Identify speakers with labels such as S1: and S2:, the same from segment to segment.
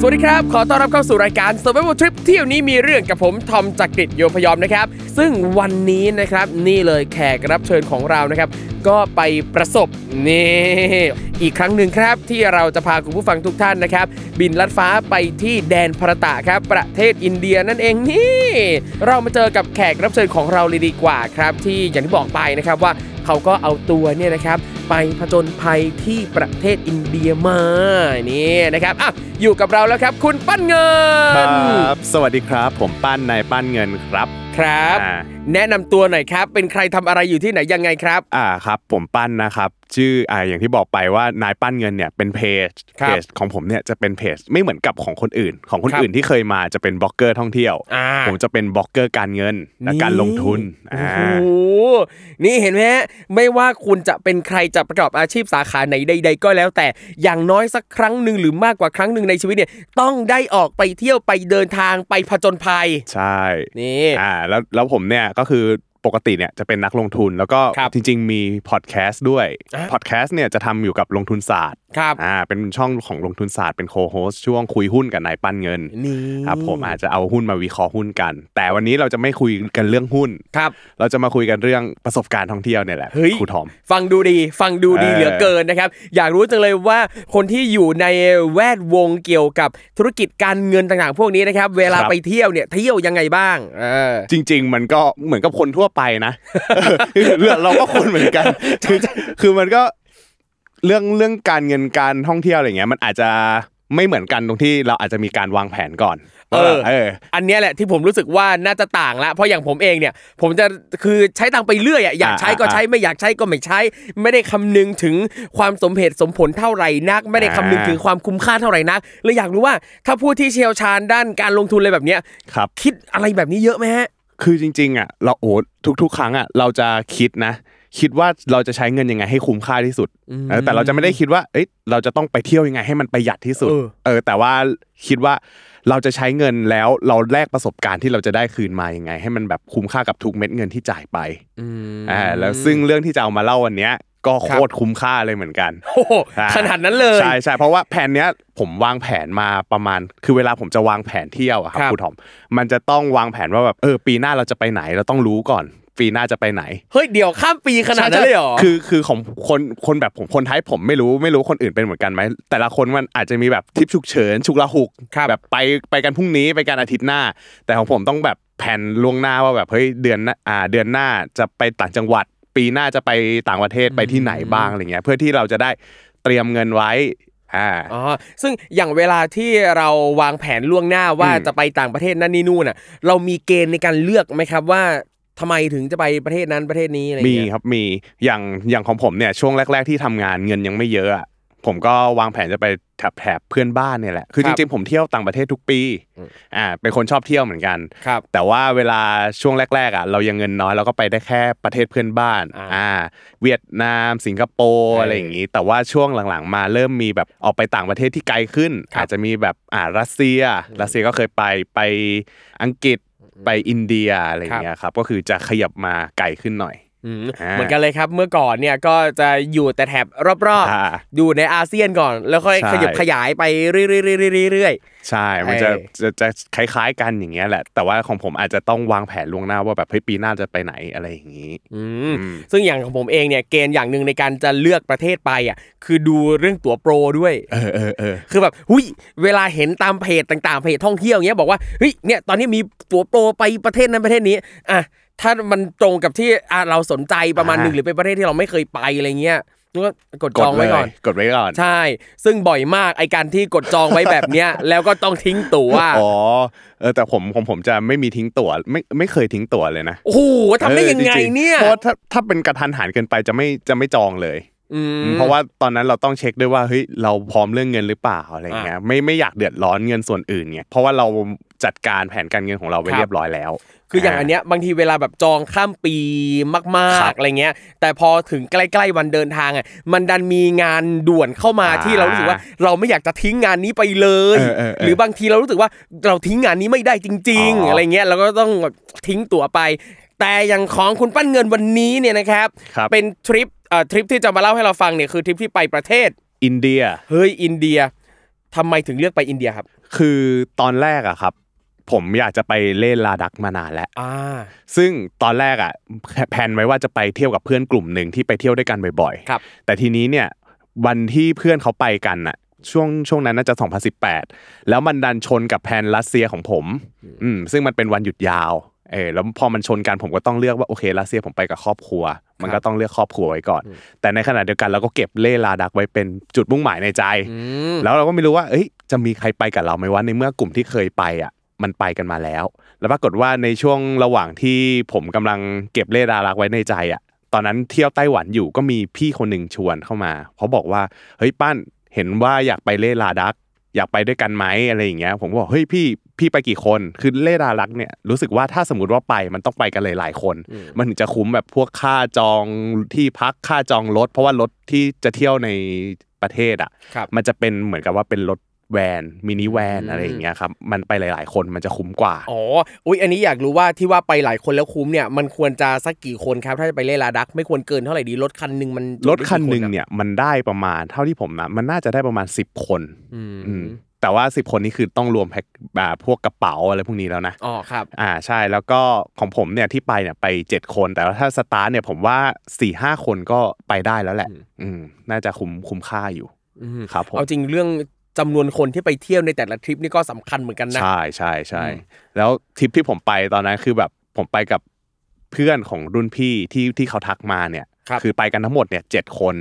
S1: สวัสดีครับ ขอต้อนรับเข้าสู่รายการ Survival Trip เที่ยวนี้มีเรื่องกับผมทอมจากกรีฑโยมพยอมนะครับ ซึ่งวันนี้นะครับนี่เลยแขกรับเชิญของเรานะครับ ก็ไปประสบนี่อีกครั้งหนึ่งครับ ที่เราจะพาคุณผู้ฟังทุกท่านนะครับ บินลัดฟ้าไปที่แดนพระตะครับ ประเทศอินเดียนั่นเองนี่ เรามาเจอกับแขกรับเชิญของเราเลยดีกว่าครับ ที่อย่างที่บอกไปนะครับว่า เขาก็เอาตัวเนี่ยนะครับไปผจญภัยที่ประเทศอินเดียมานี่นะครับอะอยู่กับเราแล้วครับ คุณปั้นเงิ
S2: คนรับ สวัสดีครับ ผมปั้นนายปั้นเงินครับ
S1: ครับ
S2: อ่า
S1: แนะนำตัวหน่อยครับ เป็นใครทำอะไรอยู่ที่ไหนยังไงครับ
S2: อ่าครับ ผมปั้นนะครับ ชื่ออ่าอย่างที่บอกไปว่านายปั้นเงินเนี่ยเป็นเพจ
S1: ครับ
S2: เพจของผมเนี่ยจะเป็นเพจไม่เหมือนกับของคนอื่น ของคน
S1: ครับ
S2: อื่นที่เคยมาจะเป็นบล็อกเกอร์ท่องเที่ยว
S1: อ่า
S2: ผมจะเป็นบล็อกเกอร์การเงินและการลงทุน
S1: โอ้
S2: อ่า
S1: โหนี่เห็นไหมฮะไม่ว่าคุณจะเป็นใครจะประกอบอาชีพสาขาไหนใด ๆ ก็แล้ว แต่อย่างน้อยสักครั้งหนึ่งหรือมากกว่าครั้งหนึ่งในชีวิตเนี่ยต้องได้ออกไปเที่ยวไปเดินทางไปผจญภัย
S2: ใช่
S1: นี่
S2: อ่าแล้วแล้วผมเนี่ยก็คือ ปกติเนี่ยจะเป็นนักลงทุนแล้วก็
S1: ครับ
S2: จริง ๆ มีพอดแคสต์ด้วย
S1: อะ
S2: พอดแคสต์เนี่ยจะทำอยู่กับลงทุนศาสตร์
S1: ครับ
S2: อ่าเป็นช่องของลงทุนศาสตร์เป็นโคโฮสช่วงคุยหุ้นกับนายปั้นเงิน
S1: นี่
S2: ครับผมอาจจะเอาหุ้นมาวิเคราะห์หุ้นกัน แต่วันนี้เราจะไม่คุยกันเรื่องหุ้น
S1: ครับ
S2: เราจะมาคุยกันเรื่องประสบการณ์ท่องเที่ยวเนี่ยแหละ
S1: เฮ้ย
S2: ครูทอม
S1: ฟังดูดี ฟังดูดี
S2: เออ
S1: เหลือเกินนะครับ อยากรู้จังเลยว่าคนที่อยู่ในแวดวงเกี่ยวกับธุรกิจการเงินต่างๆ พวกนี้นะครับ เวลาไปเที่ยวเนี่ยเที่ยวยังไงบ้างเออ
S2: จริง ๆ มันก็เหมือนกับคนทั่วไปนะเรื่องเราก็คนเหมือนกันคือคือมันก็เรื่องเรื่องการเงินการท่องเที่ยวอะไรเงี้ย มันอาจจะไม่เหมือนกันตรงที่เราอาจจะมีการวางแผนก่อน
S1: เออ
S2: เออ
S1: อันเนี้ยแหละที่ผมรู้สึกว่าน่าจะต่างละเพราะอย่างผมเองเนี่ย ผมจะคือใช้ตังค์ไปเรื่อยอะอยากใช้ก็ใช้ไม่อยากใช้ก็ไม่ใช้ ไม่ได้คำนึงถึงความสมเหตุสมผลเท่าไหร่นัก ไม่ได้คำนึงถึงความคุ้มค่าเท่าไหร่นักเลยอยากรู้ว่าถ้าผู้ที่เชี่ยวชาญด้านการลงทุนอะไรแบบเนี้ย
S2: ครับ
S1: คิดอะไรแบบนี้เยอะไหมฮะ
S2: คือจริงๆอะเราโอ้ทุก ๆ ครั้งอะเราจะคิดนะ คิดว่าเราจะใช้เงินยังไงให้คุ้มค่าที่สุดเออแต่เราจะไม่ได้คิดว่า เอ้ยเราจะต้องไปเที่ยวยังไงให้มันประหยัดที่สุด
S1: เออ
S2: เออ แต่ว่าคิดว่าเราจะใช้เงินแล้วเราแลกประสบการณ์ที่เราจะได้คืนมายังไง ให้มันแบบคุ้มค่ากับทุกเม็ดเงินที่จ่ายไปอ่าแล้วซึ่งเรื่องที่จะเอามาเล่าวันเนี้ย ก็โคตรคุ้มค่าเลยเหมือนกัน
S1: โอ้โห
S2: ใช่
S1: ขนาดนั้นเลย
S2: ใช่ใช่เพราะว่าแผนเนี้ยผมวางแผนมาประมาณ คือเวลาผมจะวางแผนเที่ยวอะครับ
S1: ครับ
S2: ครูทอม มันจะต้องวางแผนว่าแบบเออปีหน้าเราจะไปไหนเราต้องรู้ก่อนปีหน้าจะไปไหน
S1: เฮ้ยเดี๋ยวข้ามปีขนาดนั้นเลยเหรอ
S2: ใช่คือคือของคนคนแบบผมคนไทยผมไม่รู้ไม่รู้คนอื่นเป็นเหมือนกันไหมแต่ละคนมันอาจจะมีแบบทริปฉุกเฉินฉุกละหุก
S1: ครับ
S2: แบบไปไปกันพรุ่งนี้ไปกันอาทิตย์หน้า แต่ของผมต้องแบบแผนล่วงหน้าว่าแบบเฮ้ยเดือนหน้าอ่าเดือนหน้าจะไปต่างจังหวัด ปีหน้าจะไปต่างประเทศไปที่ไหนบ้างอะไรเงี้ยเพื่อที่เราจะได้เตรียมเงินไว้อ่า
S1: อ๋อซึ่งอย่างเวลาที่เราวางแผนล่วงหน้าว่า
S2: อืม
S1: จะไปต่างประเทศนั่นนี่นู่นน่ะ เรามีเกณฑ์ในการเลือกไหมครับว่าทำไมถึงจะไปประเทศนั้นประเทศนี้อะไร
S2: มี
S1: เงี้ย
S2: ครับมีอย่างอย่างของผมเนี่ยช่วงแรก ๆที่ทำงานเงินยังไม่เยอะอะ ผมก็วางแผนจะไปแถบแถบเพื่อนบ้านเนี่ยแหละคือ
S1: ครั
S2: จ
S1: บ
S2: ริงๆผมเที่ยวต่างประเทศทุกปีอ่าเป็นคนชอบเที่ยวเหมือนกัน
S1: ครับ
S2: แต่ว่าเวลาช่วงแรกๆอะเรายังเงินน้อยเราก็ไปได้แค่ประเทศเพื่อนบ้าน
S1: อ่า
S2: อ่าเวียดนามสิงคโปร์
S1: เอออ
S2: อะไรอย่างนี้ แต่ว่าช่วงหลังๆ มาเริ่มมีแบบออกไปต่างประเทศที่ไกลขึ้น
S1: ครับ
S2: อาจจะมีแบบอ่ารัสเซีย รัสเซียก็เคยไปไปอังกฤษไปอินเดียอะไรอย่างเงี้ยครับก็คือจะขยับมาไกลขึ้นหน่อย
S1: อืม
S2: อ่า
S1: เหมือนกันเลยครับเมื่อก่อนเนี่ยก็จะอยู่แต่แถบรอบ
S2: อ่า
S1: ๆอยู่ในอาเซียนก่อน แล้วค่อย
S2: ใช่
S1: ขยับขยายไปเรื่อยๆๆๆ
S2: ใช่ มันจะ
S1: เออ
S2: จะจะคล้ายๆกันอย่างเงี้ยแหละ แต่ว่าของผมอาจจะต้องวางแผนล่วงหน้าว่าแบบเฮ้ยปีหน้าจะไปไหนอะไรอย่างงี้
S1: ๆอืม
S2: อืม
S1: ซึ่งอย่างของผมเองเนี่ยเกณฑ์อย่างหนึ่งในการจะเลือกประเทศไปอะคือดูเรื่องตั๋วโปรด้วย
S2: เออเออเออ
S1: คือแบบหุยเวลาเห็นตามเพจต่างๆเพจท่องเที่ยวเงี้ยบอกว่าเฮ้ยเนี่ยตอนนี้มีตั๋วโปรไปประเทศนั้นประเทศนี้อะ ถ้ามันตรงกับที่อะเราสนใจประมาณหนึ่งหรือเป็นประเทศที่เราไม่เคยไปอะไรเงี้ยก็กดจองไว้ก่อน
S2: เลยกดไว้ก่อน
S1: ใช่ ซึ่งบ่อยมากไอการที่กดจองไว้แบบเนี้ย แล้วก็ต้องทิ้งตั๋ว
S2: อ๋อ เออแต่ผมผมผมจะไม่มีทิ้งตั๋วไม่ไม่เคยทิ้งตั๋วเลยนะ
S1: โอ้โหทำได้ยังไง
S2: ออจริๆ
S1: เนี่ย
S2: เพราะว่าถ้าถ้าเป็นกระทันหันเกินไปจะไม่จะไม่จองเลย
S1: อืม
S2: เพราะว่าตอนนั้นเราต้องเช็คด้วยว่าเฮ้ยเราพร้อมเรื่องเงินหรือเปล่าอะไรเงี้ยไม่ไม่อยากเดือดร้อนเงินส่วนอื่นไงเพราะว่าเรา จัดการแผนการเงินของเราไว้
S1: ครับ
S2: เรียบร้อยแล้ว
S1: คืออย่างอันเนี้ยบางทีเวลาแบบจองข้ามปีมา
S2: ครั
S1: ก
S2: บ
S1: ๆอะไรเงี้ย แต่พอถึงใกล้ๆวันเดินทางอะมันดันมีงานด่วนเข้ามา
S2: อ่า
S1: ที่เรารู้สึกว่า เราไม่อยากจะทิ้งงานนี้ไปเลย
S2: เออเออเออ
S1: หรือบางทีเรารู้สึกว่าเราทิ้งงานนี้ไม่ได้จริง
S2: อ๋ออ
S1: ๆอะไรเงี้ยเราก็ต้องแบบทิ้งตั๋วไป แต่อย่างของคุณปั้นเงินวันนี้เนี่ยนะครับ
S2: ครับ
S1: เป็นทริปเอ่อทริปที่จะมาเล่าให้เราฟังเนี่ยคือทริปที่ไปประเทศ
S2: อินเดีย
S1: เฮ้ยอินเดียทำไมถึงเลือกไปอินเดียครับ
S2: คือตอนแรกอะครับ ผมอยากจะไปเล่นลาดักมานานแล้ว
S1: อ่า
S2: ซึ่งตอนแรกอะแผนไว้ว่าจะไปเที่ยวกับเพื่อนกลุ่มหนึ่งที่ไปเที่ยวด้วยกันบ่อยๆ
S1: ครับ
S2: แต่ทีนี้เนี่ยวันที่เพื่อนเขาไปกันน่ะช่วงช่วงนั้นน่าจะ 2018 แล้วมันดันชนกับแผนรัสเซียของผม อืมซึ่งมันเป็นวันหยุดยาว เออแล้วพอมันชนกันผมก็ต้องเลือกว่าโอเครัสเซียผมไปกับครอบครัว มันก็ต้องเลือกครอบครัวไว้ก่อน แต่ในขณะเดียวกันเราก็เก็บเล่ลาดักไว้เป็นจุดมุ่งหมายในใจ
S1: อืม
S2: แล้วเราก็ไม่รู้ว่า เอ้ย จะมีใครไปกับเราไหมวะในเมื่อกลุ่มที่เคยไปอะ มันไปกันมาแล้ว แล้วปรากฏว่าในช่วงระหว่างที่ผมกำลังเก็บเล่ดารักไว้ในใจอะ ตอนนั้นเที่ยวไต้หวันอยู่ก็มีพี่คนหนึ่งชวนเข้ามาเขาบอกว่าเฮ้ยปั้นเห็นว่าอยากไปเล่ลาดัก อยากไปด้วยกันไหมอะไรอย่างเงี้ย ผมก็บอกเฮ้ยพี่พี่ไปกี่คนคือเล่ดารักเนี่ยรู้สึกว่าถ้าสมมติว่าไปมันต้องไปกันหลายๆคน มันถึงจะคุ้มแบบพวกค่าจองที่พักค่าจองรถเพราะว่ารถที่จะเที่ยวในประเทศอะ
S1: ครับ
S2: มันจะเป็นเหมือนกับว่าเป็นรถ แวนมินิแวนอะไรอย่างเงี้ยครับมันไปหลาย ๆ คนมันจะคุ้มกว่า
S1: อ๋ออุ้ยอันนี้อยากรู้ว่าที่ว่าไปหลายคนแล้วคุ้มเนี่ยมันควรจะสักกี่คนครับถ้าจะไปเล่นลาดัก ไม่ควรเกินเท่าไหร่ดีรถคันหนึ่งมัน
S2: รถคันหนึ่ง
S1: จุได้กี่
S2: เนี่ยมันได้ประมาณเท่าที่ผมนะมันน่าจะได้ประมาณ 10 คน
S1: อืม
S2: อืมแต่ว่า 10 คนนี้คือต้องรวมแพ็คแบบพวกกระเป๋าอะไรพวกนี้แล้วนะ
S1: อ๋อครับ
S2: อ่าใช่แล้วก็ของผมเนี่ยที่ไปเนี่ยไป 7 คน แต่ว่าถ้าสตาร์ทเนี่ยผมว่า4ี่ห้าคนก็ไปได้แล้วแหละ อืมน่าจะคุ้มคุ้มค่าอยู่
S1: อืม
S2: ครับผม
S1: เอาจริงเรื่อง จำนวนคนที่ไปเที่ยวในแต่ละทริปนี่ก็สำคัญเหมือนกันนะ
S2: ใช่ใช่ใช่
S1: อืม
S2: แล้วทริปที่ผมไปตอนนั้นคือแบบผมไปกับเพื่อนของรุ่นพี่ที่ที่เขาทักมาเนี่ย
S1: ครับ
S2: อไปกันทั้งหมดเนี่ยเจ็ดคน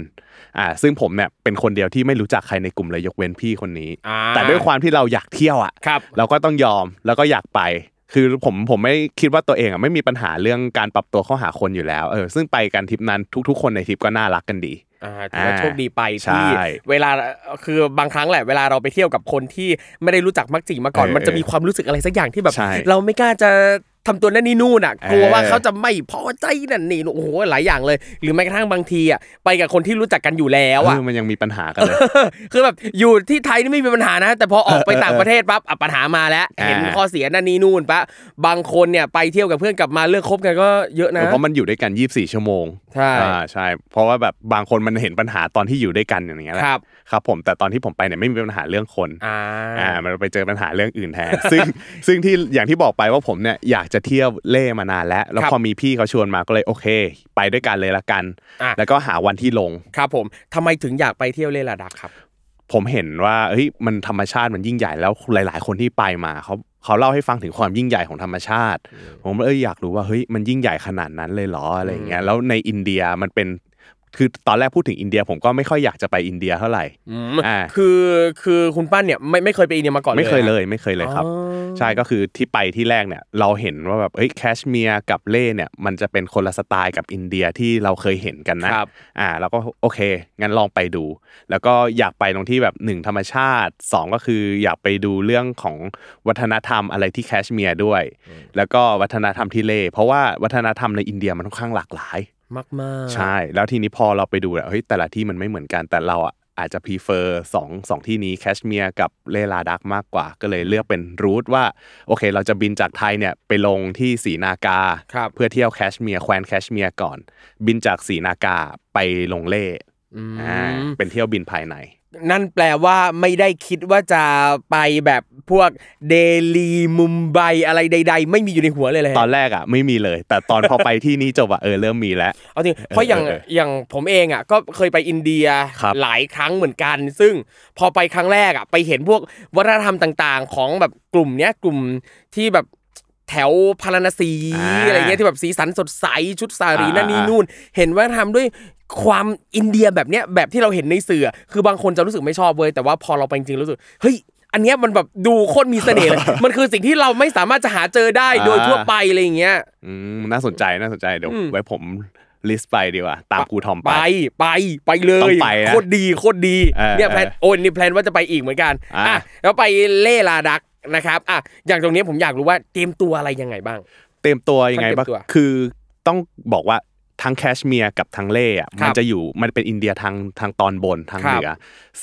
S2: อ่าซึ่งผมเนี่ยเป็นคนเดียวที่ไม่รู้จักใครในกลุ่มเลยยกเว้นพี่คนนี้
S1: อ่า
S2: แต่ด้วยความที่เราอยากเที่ยวอะ
S1: ครับ
S2: เราก็ต้องยอมแล้วก็อยากไป คือผมผมไม่คิดว่าตัวเองอะไม่มีปัญหาเรื่องการปรับตัวเข้าหาคนอยู่แล้วเออซึ่งไปกันทริปนั้นทุก ๆ คนในทริปก็น่ารักกันดี
S1: อ่าถือว่า
S2: อ่า
S1: โชคดีไป
S2: ใช่
S1: ที่เวลาคือบางครั้งแหละเวลาเราไปเที่ยวกับคนที่ไม่ได้รู้จักมักจีมาก่อน
S2: เออ
S1: มันจะมีความรู้สึกอะไรสักอย่างที่แบบ
S2: ใช่
S1: เราไม่กล้าจะ ทำตัวนั่นนี่นู่นอะกลัว
S2: เออ
S1: ว่าเขาจะไม่พอใจนั่นนี่โอ้โหหลายอย่างเลย หรือแม้กระทั่งบางทีอะไปกับคนที่รู้จักกันอยู่แล้วอะ
S2: เออมันยังมีปัญหากันเลย
S1: คือแบบอยู่ที่ไทยนี่ไม่มีปัญหานะ แต่พอออกไปต่างประเทศปั๊บอะปัญหามาแล้ว
S2: อ่า
S1: เห็นข้อเสียนั่นนี่นู่นปะบางคนเนี่ยไปเที่ยวกับเพื่อนกลับมาเลิกคบกันก็เยอะนะ
S2: เพราะมันอยู่ด้วยกัน 24 ชั่วโมง
S1: ใช่
S2: อ่าใช่ เพราะว่าแบบบางคนมันเห็นปัญหาตอนที่อยู่ด้วยกันอย่างเงี้ยแหละ
S1: ครับ
S2: ครับผมแต่ตอนที่ผมไปเนี่ยไม่มีปัญหาเรื่องคน
S1: อ่า
S2: อ่ามันไปเจอปัญหาเรื่องอื่นแทนซึ่งซึ่งที่อย่างที่บอกไปว่าผมเนี่ยอยากจะเที่ยวเล่มานานแล้ว แล้ว
S1: ครับ
S2: พอมีพี่เขาชวนมาก็เลยโอเค ไปด้วยกันเลยละกัน
S1: อะ
S2: แล้วก็หาวันที่ลง
S1: ครับผมทำไมถึงอยากไปเที่ยวเลลาดักครับ
S2: ผมเห็นว่าเฮ้ยมันธรรมชาติมันยิ่งใหญ่แล้วหลาย ๆ คนที่ไปมาเขาเขาเล่าให้ฟังถึงความยิ่งใหญ่ของธรรมชาติ ผมเอยอยากรู้ว่าเฮ้ยมันยิ่งใหญ่ขนาดนั้นเลยเหรออะไรอย่างเงี้ยแล้วในอินเดียมันเป็น คือตอนแรกพูดถึงอินเดียผมก็ไม่ค่อยอยากจะไปอินเดียเท่าไหร่อ่า
S1: คือคือคุณปั้นเนี่ยไม่ไม่เคยไปอินเดียมาก่อนเลย
S2: ไม่เคย
S1: ฮะ
S2: เลยไม่เคยเลยครับ
S1: อ๋อ
S2: ใช่ก็คือที่ไปที่แรกเนี่ยเราเห็นว่าแบบเอ้ยแคชเมียร์กับเล่เนี่ยมันจะเป็นคนละสไตล์กับอินเดียที่เราเคยเห็นกันนะครับอ่าเราก็โอเค งั้นลองไปดู แล้วก็อยากไปตรงที่แบบหนึ่งธรรมชาติสองก็คืออยากไปดูเรื่องของวัฒนธรรมอะไรที่แคชเมียร์ด้วย แล้วก็วัฒนธรรมที่เล่เพราะว่าวัฒนธรรมในอินเดียมันค่อนข้างหลากหลาย
S1: มากมาก
S2: ใช่ แล้วทีนี้พอเราไปดูแล้วเฮ้ยแต่ละที่มันไม่เหมือนกันแต่เราอะอาจจะ prefer สองสองที่นี้แคชเมียร์กับเลลาดักมากกว่า ก็เลยเลือกเป็นรูทว่าโอเค เราจะบินจากไทยเนี่ยไปลงที่สีนากา
S1: ครับ
S2: เพื่อเที่ยวแคชเมียร์แคว้นแคชเมียร์ก่อน บินจากสีนากาไปลงเล่
S1: อืม
S2: อ่าเป็นเที่ยวบินภายใน
S1: นั่นแปลว่าไม่ได้คิดว่าจะไปแบบพวกเดลีมุมไบอะไรใด ๆ ไม่มีอยู่ในหัวเลยเลย
S2: ตอนแรกอะไม่มีเลย แต่ตอนพอไปที่นี่จบอะเออเริ่มมีแล้ว
S1: เอาจริงเพราะอย่าง
S2: เออเออ
S1: อย่างผมเองอะก็เคยไปอินเดีย
S2: ครับ
S1: หลายครั้งเหมือนกัน ซึ่งพอไปครั้งแรกอะไปเห็นพวกวัฒนธรรมต่าง ๆ ของแบบกลุ่มเนี้ยกลุ่มที่แบบ แถวพาราณสี
S2: อ่า
S1: อะไรเงี้ยที่แบบสีสันสดใสชุดสารี
S2: อ่า
S1: นั่นนี่
S2: อ่า
S1: นู่น เห็นว่าทำด้วยความอินเดียแบบเนี้ยแบบที่เราเห็นในสื่อ คือบางคนจะรู้สึกไม่ชอบเว้ยแต่ว่าพอเราไปจริงๆรู้สึกเฮ้ยอันเนี้ยมันแบบดูโคตรมีเสน่ห์เลย มันคือสิ่งที่เราไม่สามารถจะหาเจอได้โดยทั่วไปอะไรอย่างเงี้ย
S2: อืมน่าสนใจน่าสนใจเดี๋ยว
S1: อืม
S2: ไว้ผม list ไปดีกว่าตามครูทอม
S1: ไป
S2: ไป
S1: ไปไปเลย
S2: ต้องไปนะ
S1: โคตรดีโคตรดี
S2: เออ
S1: เนี่ย plan
S2: เออ
S1: โอ้ยนี่ plan ว่าจะไปอีกเหมือนกัน
S2: อะ
S1: อะแล้วไปเล่ลาดัก นะครับอะอย่างตรงนี้ผมอยากรู้ว่าเตรียมตัวอะไรยังไงบ้าง
S2: เตรียมตัวยังไงบ้าง
S1: เตรียมตัว
S2: คือต้องบอกว่าทั้งแคชเมียร์กับทั้งเล่อะ
S1: ครับ
S2: มันจะอยู่มันเป็นอินเดียทางทางตอนบนทางเหนือ
S1: ครั
S2: เห
S1: บ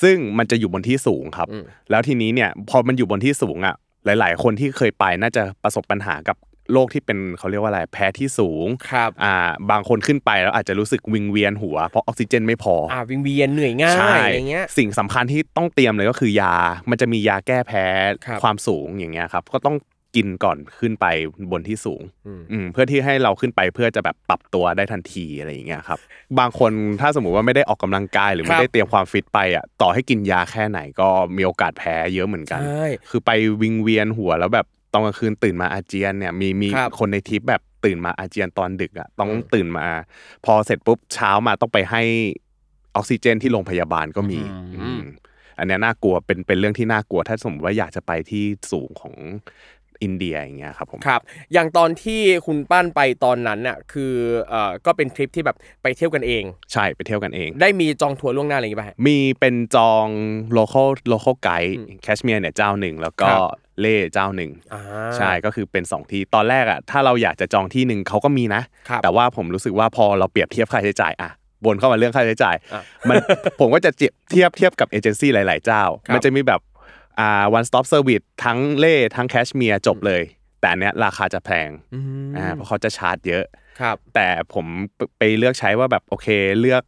S2: ซึ่งมันจะอยู่บนที่สูงครับ
S1: อืม
S2: แล้วทีนี้เนี่ยพอมันอยู่บนที่สูงอะหลาย ๆ คนที่เคยไปน่าจะประสบปัญหากับ โรคที่เป็นเขาเรียกว่าอะไรแพ้ที่สูง
S1: ครับ
S2: อ่าบางคนขึ้นไปแล้วอาจจะรู้สึกวิงเวียนหัวเพราะออกซิเจนไม่พออ
S1: อ่าวิงเวียนเหนื่อยง่ายอะไรเงี้ย
S2: สิ่งสำคัญที่ต้องเตรียมเลยก็คือยา มันจะมียาแก้แพ้
S1: ครับ
S2: ความสูงอย่างเงี้ยครับก็ต้องกินก่อนขึ้นไปบนที่สูง
S1: อืม
S2: อืมเพื่อที่ให้เราขึ้นไปเพื่อจะแบบปรับตัวได้ทันทีอะไรอย่างเงี้ยครับ บางคนถ้าสมมุติว่าไม่ได้ออกกำลังกายหรือ
S1: ครั
S2: ไม่
S1: บ
S2: ได้เตรียมความฟิตไปอะต่อให้กินยาแค่ไหนก็มีโอกาสแพ้เยอะเหมือนกัน
S1: ใช่
S2: คือไปวิงเวียนหัวแล้วแบบ ตอนกลางคืนตื่นมาอาเจียนเนี่ยมีมี
S1: ครับ
S2: คนในทริปแบบตื่นมาอาเจียนตอนดึกอะต้อง
S1: อืม
S2: ตื่นมา พอเสร็จปุ๊บเช้ามาต้องไปให้ออกซิเจนที่โรงพยาบาลก็มี
S1: อืม
S2: อืมอันเนี้ยน่ากลัวเป็นเป็นเรื่องที่น่ากลัว ถ้าสมมติว่าอยากจะไปที่สูงของอินเดียอย่างเงี้ยครับผม
S1: ครับ อย่างตอนที่คุณปั้นไปตอนนั้นน่ะคือเอ่อก็เป็นทริปที่แบบไปเที่ยวกันเอง
S2: ใช่ไปเที่ยวกันเอง
S1: ได้มีจองทัวร์ล่วงหน้าอะไรอย่างงี้ป่ะฮะ
S2: มีเป็นจอง local local guide
S1: อืม
S2: แคชเมียร์เนี่ยเจ้าหนึ่งแล้วก็
S1: ครับ
S2: เล่เจ้าหนึ่ง
S1: อ่า
S2: ใช่ก็คือเป็นสองที่ตอนแรกอะถ้าเราอยากจะจองที่หนึ่งเขาก็มีนะ
S1: ครับ
S2: แต่ว่าผมรู้สึกว่าพอเราเปรียบเทียบค่าใช้จ่ายอะบนเข้ามาเรื่องค่าใช้จ่าย
S1: อะ
S2: มันผมก็จะเทียบเทียบเทียบกับเอเจนซี่หลาย ๆ เจ้า
S1: ครับ
S2: มันจะมีแบบอ่า one stop service ทั้งเล่ทั้งแคชเมียร์จบเลย แต่อันเนี้ยราคาจะแพง
S1: อืม
S2: อ่าเพราะเขาจะชาร์จเยอะ
S1: ครับ
S2: แต่ผมไปเลือกใช้ว่าแบบโอเคเลือก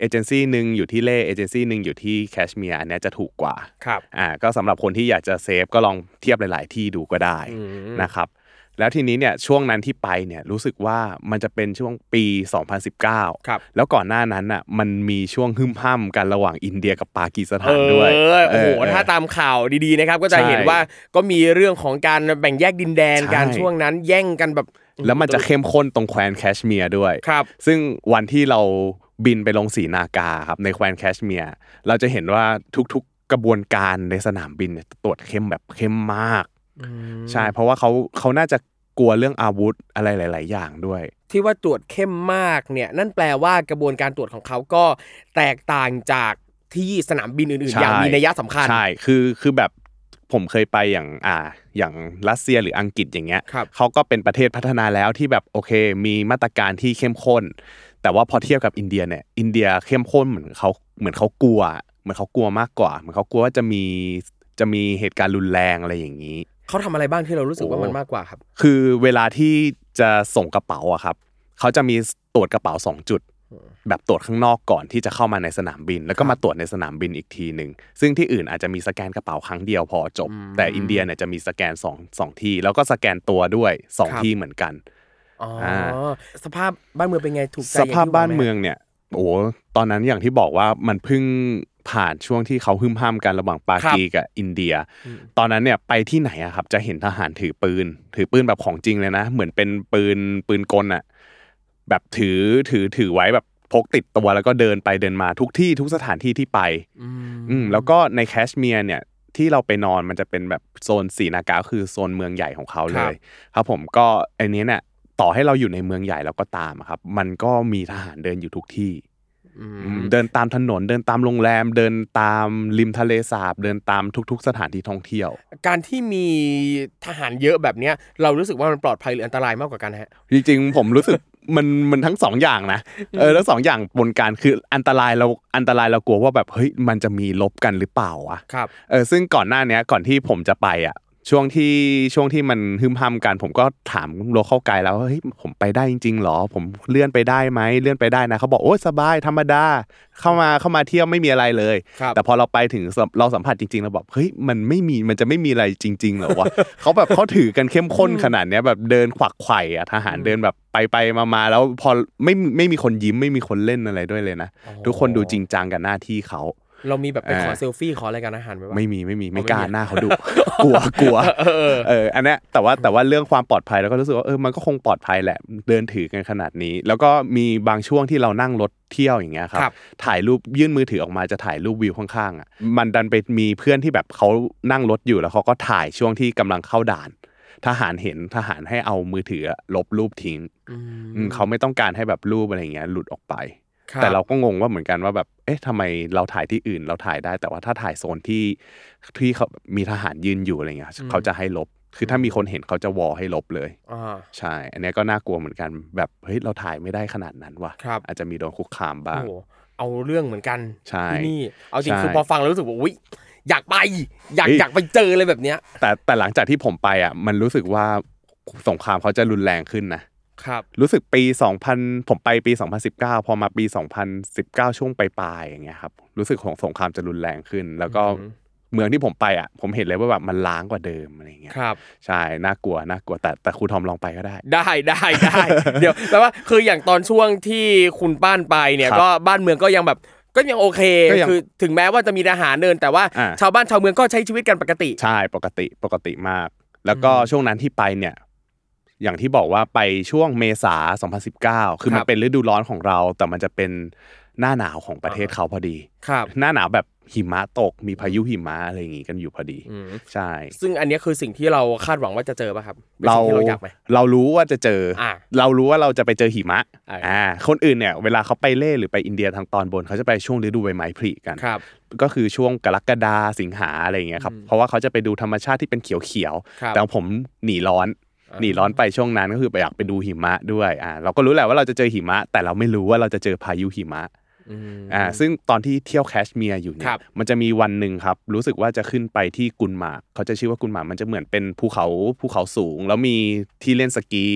S2: เอเจนซี่หนึ่งอยู่ที่เล่เอเจนซี่หนึ่งอยู่ที่แคชเมียร์อันเนี้ยจะถูกกว่า
S1: ครับ
S2: อ่าก็สำหรับคนที่อยากจะ save ก็ลองเทียบหลาย ๆ ที่ดูก็ได้
S1: อืม
S2: นะครับแล้วทีนี้เนี่ยช่วงนั้นที่ไปเนี่ยรู้สึกว่ามันจะเป็นช่วงปี 2019
S1: ครับ
S2: แล้วก่อนหน้านั้นอะมันมีช่วงหึมห้ำกันระหว่างอินเดียกับปากีสถา
S1: น
S2: ด้วยเอ
S1: อโอ้โห
S2: เออ
S1: ถ้าตามข่าวดีๆนะครับก็จะ
S2: ใช่
S1: เห็นว่าก็มีเรื่องของการแบ่งแยกดินแดน
S2: ใช่
S1: การช่วงนั้นแย่งกันแบบ
S2: แล้วมันจะเข้มข้นตรงแคว้นแคชเมียร์ด้วย
S1: ครับ
S2: ซึ่งวันที่เรา บินไปลงสีนากาครับในแคว้นแคชเมียร์เราจะเห็นว่าทุกๆกระบวนการในสนามบินเนี่ยตรวจเข้มแบบเข้มมากใช่เพราะว่าเขาเขาน่าจะกลัวเรื่องอาวุธอะไรหลาย ๆ อย่างด้วย
S1: ที่ว่าตรวจเข้มมากเนี่ยนั่นแปลว่ากระบวนการตรวจของเขาก็แตกต่างจากที่สนามบินอื่นๆ
S2: ใช่
S1: อย่างมีนัยสำคัญ
S2: ใช่คือคือแบบผมเคยไปอย่างอ่าอย่างรัสเซียหรืออังกฤษอย่างเงี้ย
S1: ครับ
S2: เขาก็เป็นประเทศพัฒนาแล้วที่แบบโอเค มีมาตรการที่เข้มข้น แต่ว่าพอเทียบกับอินเดียเนี่ยอินเดียเข้มข้นเหมือนเขาเหมือนเขากลัวเหมือนเขากลัวมากกว่าเหมือนเขากลัวว่าจะมีจะมีเหตุการณ์รุนแรงอะไรอย่างนี้
S1: เขาทำอะไรบ้างที่เรารู้สึกว่า
S2: โอ้
S1: มันมากกว่าครับ
S2: คือเวลาที่จะส่งกระเป๋าอะครับเขาจะมีตรวจกระเป๋าสองจุด แบบตรวจข้างนอกก่อนที่จะเข้ามาในสนามบิน แล้วก็มาตรวจในสนามบินอีกทีหนึ่งซึ่งที่อื่นอาจจะมีสแกนกระเป๋าครั้งเดียวพอจบ
S1: อืม
S2: แต่อินเดียเนี่ยจะมีสแกนสองสองที่แล้วก็สแกนตัวด้วยสอง
S1: ครับ
S2: ที่เหมือนกัน
S1: อ๋ออาสภาพบ้านเมืองเป็นไงถูกใจ
S2: สภาพ
S1: อย่งที่
S2: บ้าน
S1: หวัไห
S2: เมืองเนี่ยโอ้ตอนนั้นอย่างที่บอกว่ามันเพิ่งผ่านช่วงที่เขาหึ่มห้ามกันระหว่างปากีกับอินเดีย ตอนนั้นเนี่ยไปที่ไหนอะครับ จะเห็นทหารถือปืน ถือปืนแบบของจริงเลยนะ เหมือนเป็นปืนปืนกลอะแบบถือถือถือไว้แบบพกติดตัวแล้วก็เดินไปเดินมาทุกที่ทุกสถานที่ที่ไป
S1: อืม
S2: อืมแล้วก็ในแคชเมียร์เนี่ยที่เราไปนอนมันจะเป็นแบบโซนสีนากาคือโซนเมืองใหญ่ของเขาเลย ครับผมก็อันนี้เนี่ย ต่อให้เราอยู่ในเมืองใหญ่แล้วก็ตามอะครับ มันก็มีทหารเดินอยู่ทุกที่
S1: อืม
S2: อืมเดินตามถนนเดินตามโรงแรม เดินตามริมทะเลสาบ เดินตามทุก ๆ สถานที่ท่องเที่ยว
S1: การที่มีทหารเยอะแบบเนี้ยเรารู้สึกว่ามันปลอดภัยหรืออันตรายมากกว่ากันฮะ
S2: จริงๆผมรู้สึกมันมันทั้งสองอย่างนะเออทั้งสองอย่างบนการคืออันตรายเราอันตรายเรากลัวว่าแบบเฮ้ยมันจะมีลบกันหรือเปล่าวะ
S1: ครับ
S2: เออซึ่งก่อนหน้าเนี้ยก่อนที่ผมจะไปอะ ช่วงที่ช่วงที่มันหึมห้ำกัน ผมก็ถามโลเข้าไกด์แล้วว่าเฮ้ยผมไปได้จริงๆหรอ ผมเลื่อนไปได้ไหมเลื่อนไปได้นะเขาบอกโอ้ยสบายธรรมดาเข้ามาเข้ามาเที่ยวไม่มีอะไรเลย
S1: ครับ
S2: แต่พอเราไปถึงสัมเราสัมผัสจริงๆเราบอกเฮ้ยมันไม่มีมันจะไม่มีอะไรจริงๆเหรอวะเขาแบบเขาถือกันเข้มข้นขนาดเนี้ยแบบเดินขวักไขว่อะทหารเดินแบบไปไปมามาแล้วพอไม่ไม่มีคนยิ้มไม่มีคนเล่นอะไรด้วยเลยนะทุกคนดูจริงจังกับหน้าที่เขา
S1: เรามีแบบไปขอ
S2: อ่า
S1: เซลฟี่ขออะไรกันอาหารไหมวะ
S2: ไม่มีไม่มีไม่
S1: อ๋อไม่
S2: กล้า
S1: มี
S2: หน้าเขาดุกลัวกลัว
S1: เออเออ
S2: เอออันเนี้ยแต่ว่าแต่ว่าเรื่องความปลอดภัยเราก็รู้สึกว่าเออมันก็คงปลอดภัยแหละเดินถือกันขนาดนี้ แล้วก็มีบางช่วงที่เรานั่งรถเที่ยวอย่างเงี้ยครับ
S1: ครับ
S2: ถ่ายรูปยื่นมือถือออกมาจะถ่ายรูปวิวข้างๆอะมันดันไปมีเพื่อนที่แบบเขานั่งรถอยู่แล้วเขาก็ถ่ายช่วงที่กำลังเข้าด่านทหารเห็นทหารให้เอามือถือลบรูปทิ้ง
S1: อืม
S2: อืมเขาไม่ต้องการให้แบบรูปอะไรอย่างเงี้ยหลุดออกไป
S1: คบ
S2: แต่เราก็งงว่าเหมือนกันว่าแบบ เอ๊ะทำไมเราถ่ายที่อื่นเราถ่ายได้ แต่ว่าถ้าถ่ายโซนที่ที่เขามีทหารยืนอยู่อะไรเงี้ยเขาจะให้ลบ คือถ้ามีคนเห็นเขาจะวอลให้ลบเลย
S1: อ่า
S2: ใช่ อันเนี้ยก็น่ากลัวเหมือนกัน แบบเฮ้ยเราถ่ายไม่ได้ขนาดนั้นว่ะ
S1: ครับ
S2: อาจจะมีโดนคุกคามบ้า
S1: โอ้
S2: ง
S1: โหเอาเรื่องเหมือนกัน
S2: ใช่
S1: ที่นี่เอาจริง
S2: ใช่
S1: คือพอฟังแล้วรู้สึกว่าอุ้ยอยากไป อยาก
S2: เฮ้ย
S1: อยากไปเจอเลยแบบเนี้ย
S2: แต่แต่หลังจากที่ผมไปอะ มันรู้สึกว่าสงครามเขาจะรุนแรงขึ้นนะ
S1: ครับ
S2: รู้สึกปี 2000 ผมไปปี 2019 พอมาปี 2019 ช่วงปลายๆอย่างเงี้ยครับรู้สึกของสงครามจะรุนแรงขึ้น แล้วก็
S1: อืม
S2: เมืองที่ผมไปอะผมเห็นเลยว่าแบบมันล้างกว่าเดิมอะไรเงี้ย
S1: ครับ
S2: ใช่น่ากลัวน่ากลัวแต่แต่ครูทอมลองไปก็ได้
S1: ได้ได้ได้เดี๋ยวแปลว่าคืออย่างตอนช่วงที่คุณป้านไปเนี่ย
S2: ครับ
S1: ก็บ้านเมืองก็ยังแบบก็ยังโอเค
S2: ก็ยัง
S1: คือถึงแม้ว่าจะมีทหารเดินแต่ว่า
S2: อ่า
S1: ชาวบ้านชาวเมืองก็ใช้ชีวิตกันปกติ
S2: ใช่ปกติปกติมาก แล้วก็
S1: อืม
S2: ช่วงนั้นที่ไปเนี่ย อย่างที่บอกว่าไปช่วงเมษา 2019 คือมั
S1: คนรับ
S2: เป็นฤดูร้อนของเรา แต่มันจะเป็นหน้าหนาวของประเทศเขาพอดี
S1: ครับ
S2: หน้าหนาวแบบหิมะตก มีพายุหิมะอะไรอย่างงี้กันอยู่พอดี
S1: อืม
S2: ใช่
S1: ซึ่งอันเนี้ยคือสิ่งที่เราคาดหวังว่าจะเจอป่ะครับป็น
S2: เรา
S1: สิ่งที่เราอยากไหม
S2: เรารู้ว่าจะเจออาเรารู้ว่าเราจะไปเจอหิมะ
S1: อ่า
S2: อ่า คนอื่นเนี่ยเวลาเขาไปเล่หรือไปอินเดียทางตอนบนเขาจะไปช่วงฤดูใบไม้ผลิกัน
S1: ครับ
S2: ก็คือช่วงกรกฎาสิงหาอะไรอย่างเงี้ยครับ
S1: อืม
S2: เพราะว่าเขาจะไปดูธรรมชาติที่เป็นเขียว
S1: ครับ
S2: ๆแต่ของผมหนีร้อน
S1: อ่า
S2: หนีร้อนไปช่วงนั้นก็คือไปอยากไปดูหิมะด้วยอ่าเราก็รู้แหละว่าเราจะเจอหิมะ แต่เราไม่รู้ว่าเราจะเจอพายุหิมะ
S1: อืม
S2: อ่าซึ่งตอนที่เที่ยวแคชเมียร์อยู่เนี่ย
S1: ครับ
S2: มันจะมีวันหนึ่งครับ รู้สึกว่าจะขึ้นไปที่กุลมาร์คเขาจะชื่อว่ากุลมาร์คมันจะเหมือนเป็นภูเขาภูเขาสูง แล้วมีที่เล่นสกี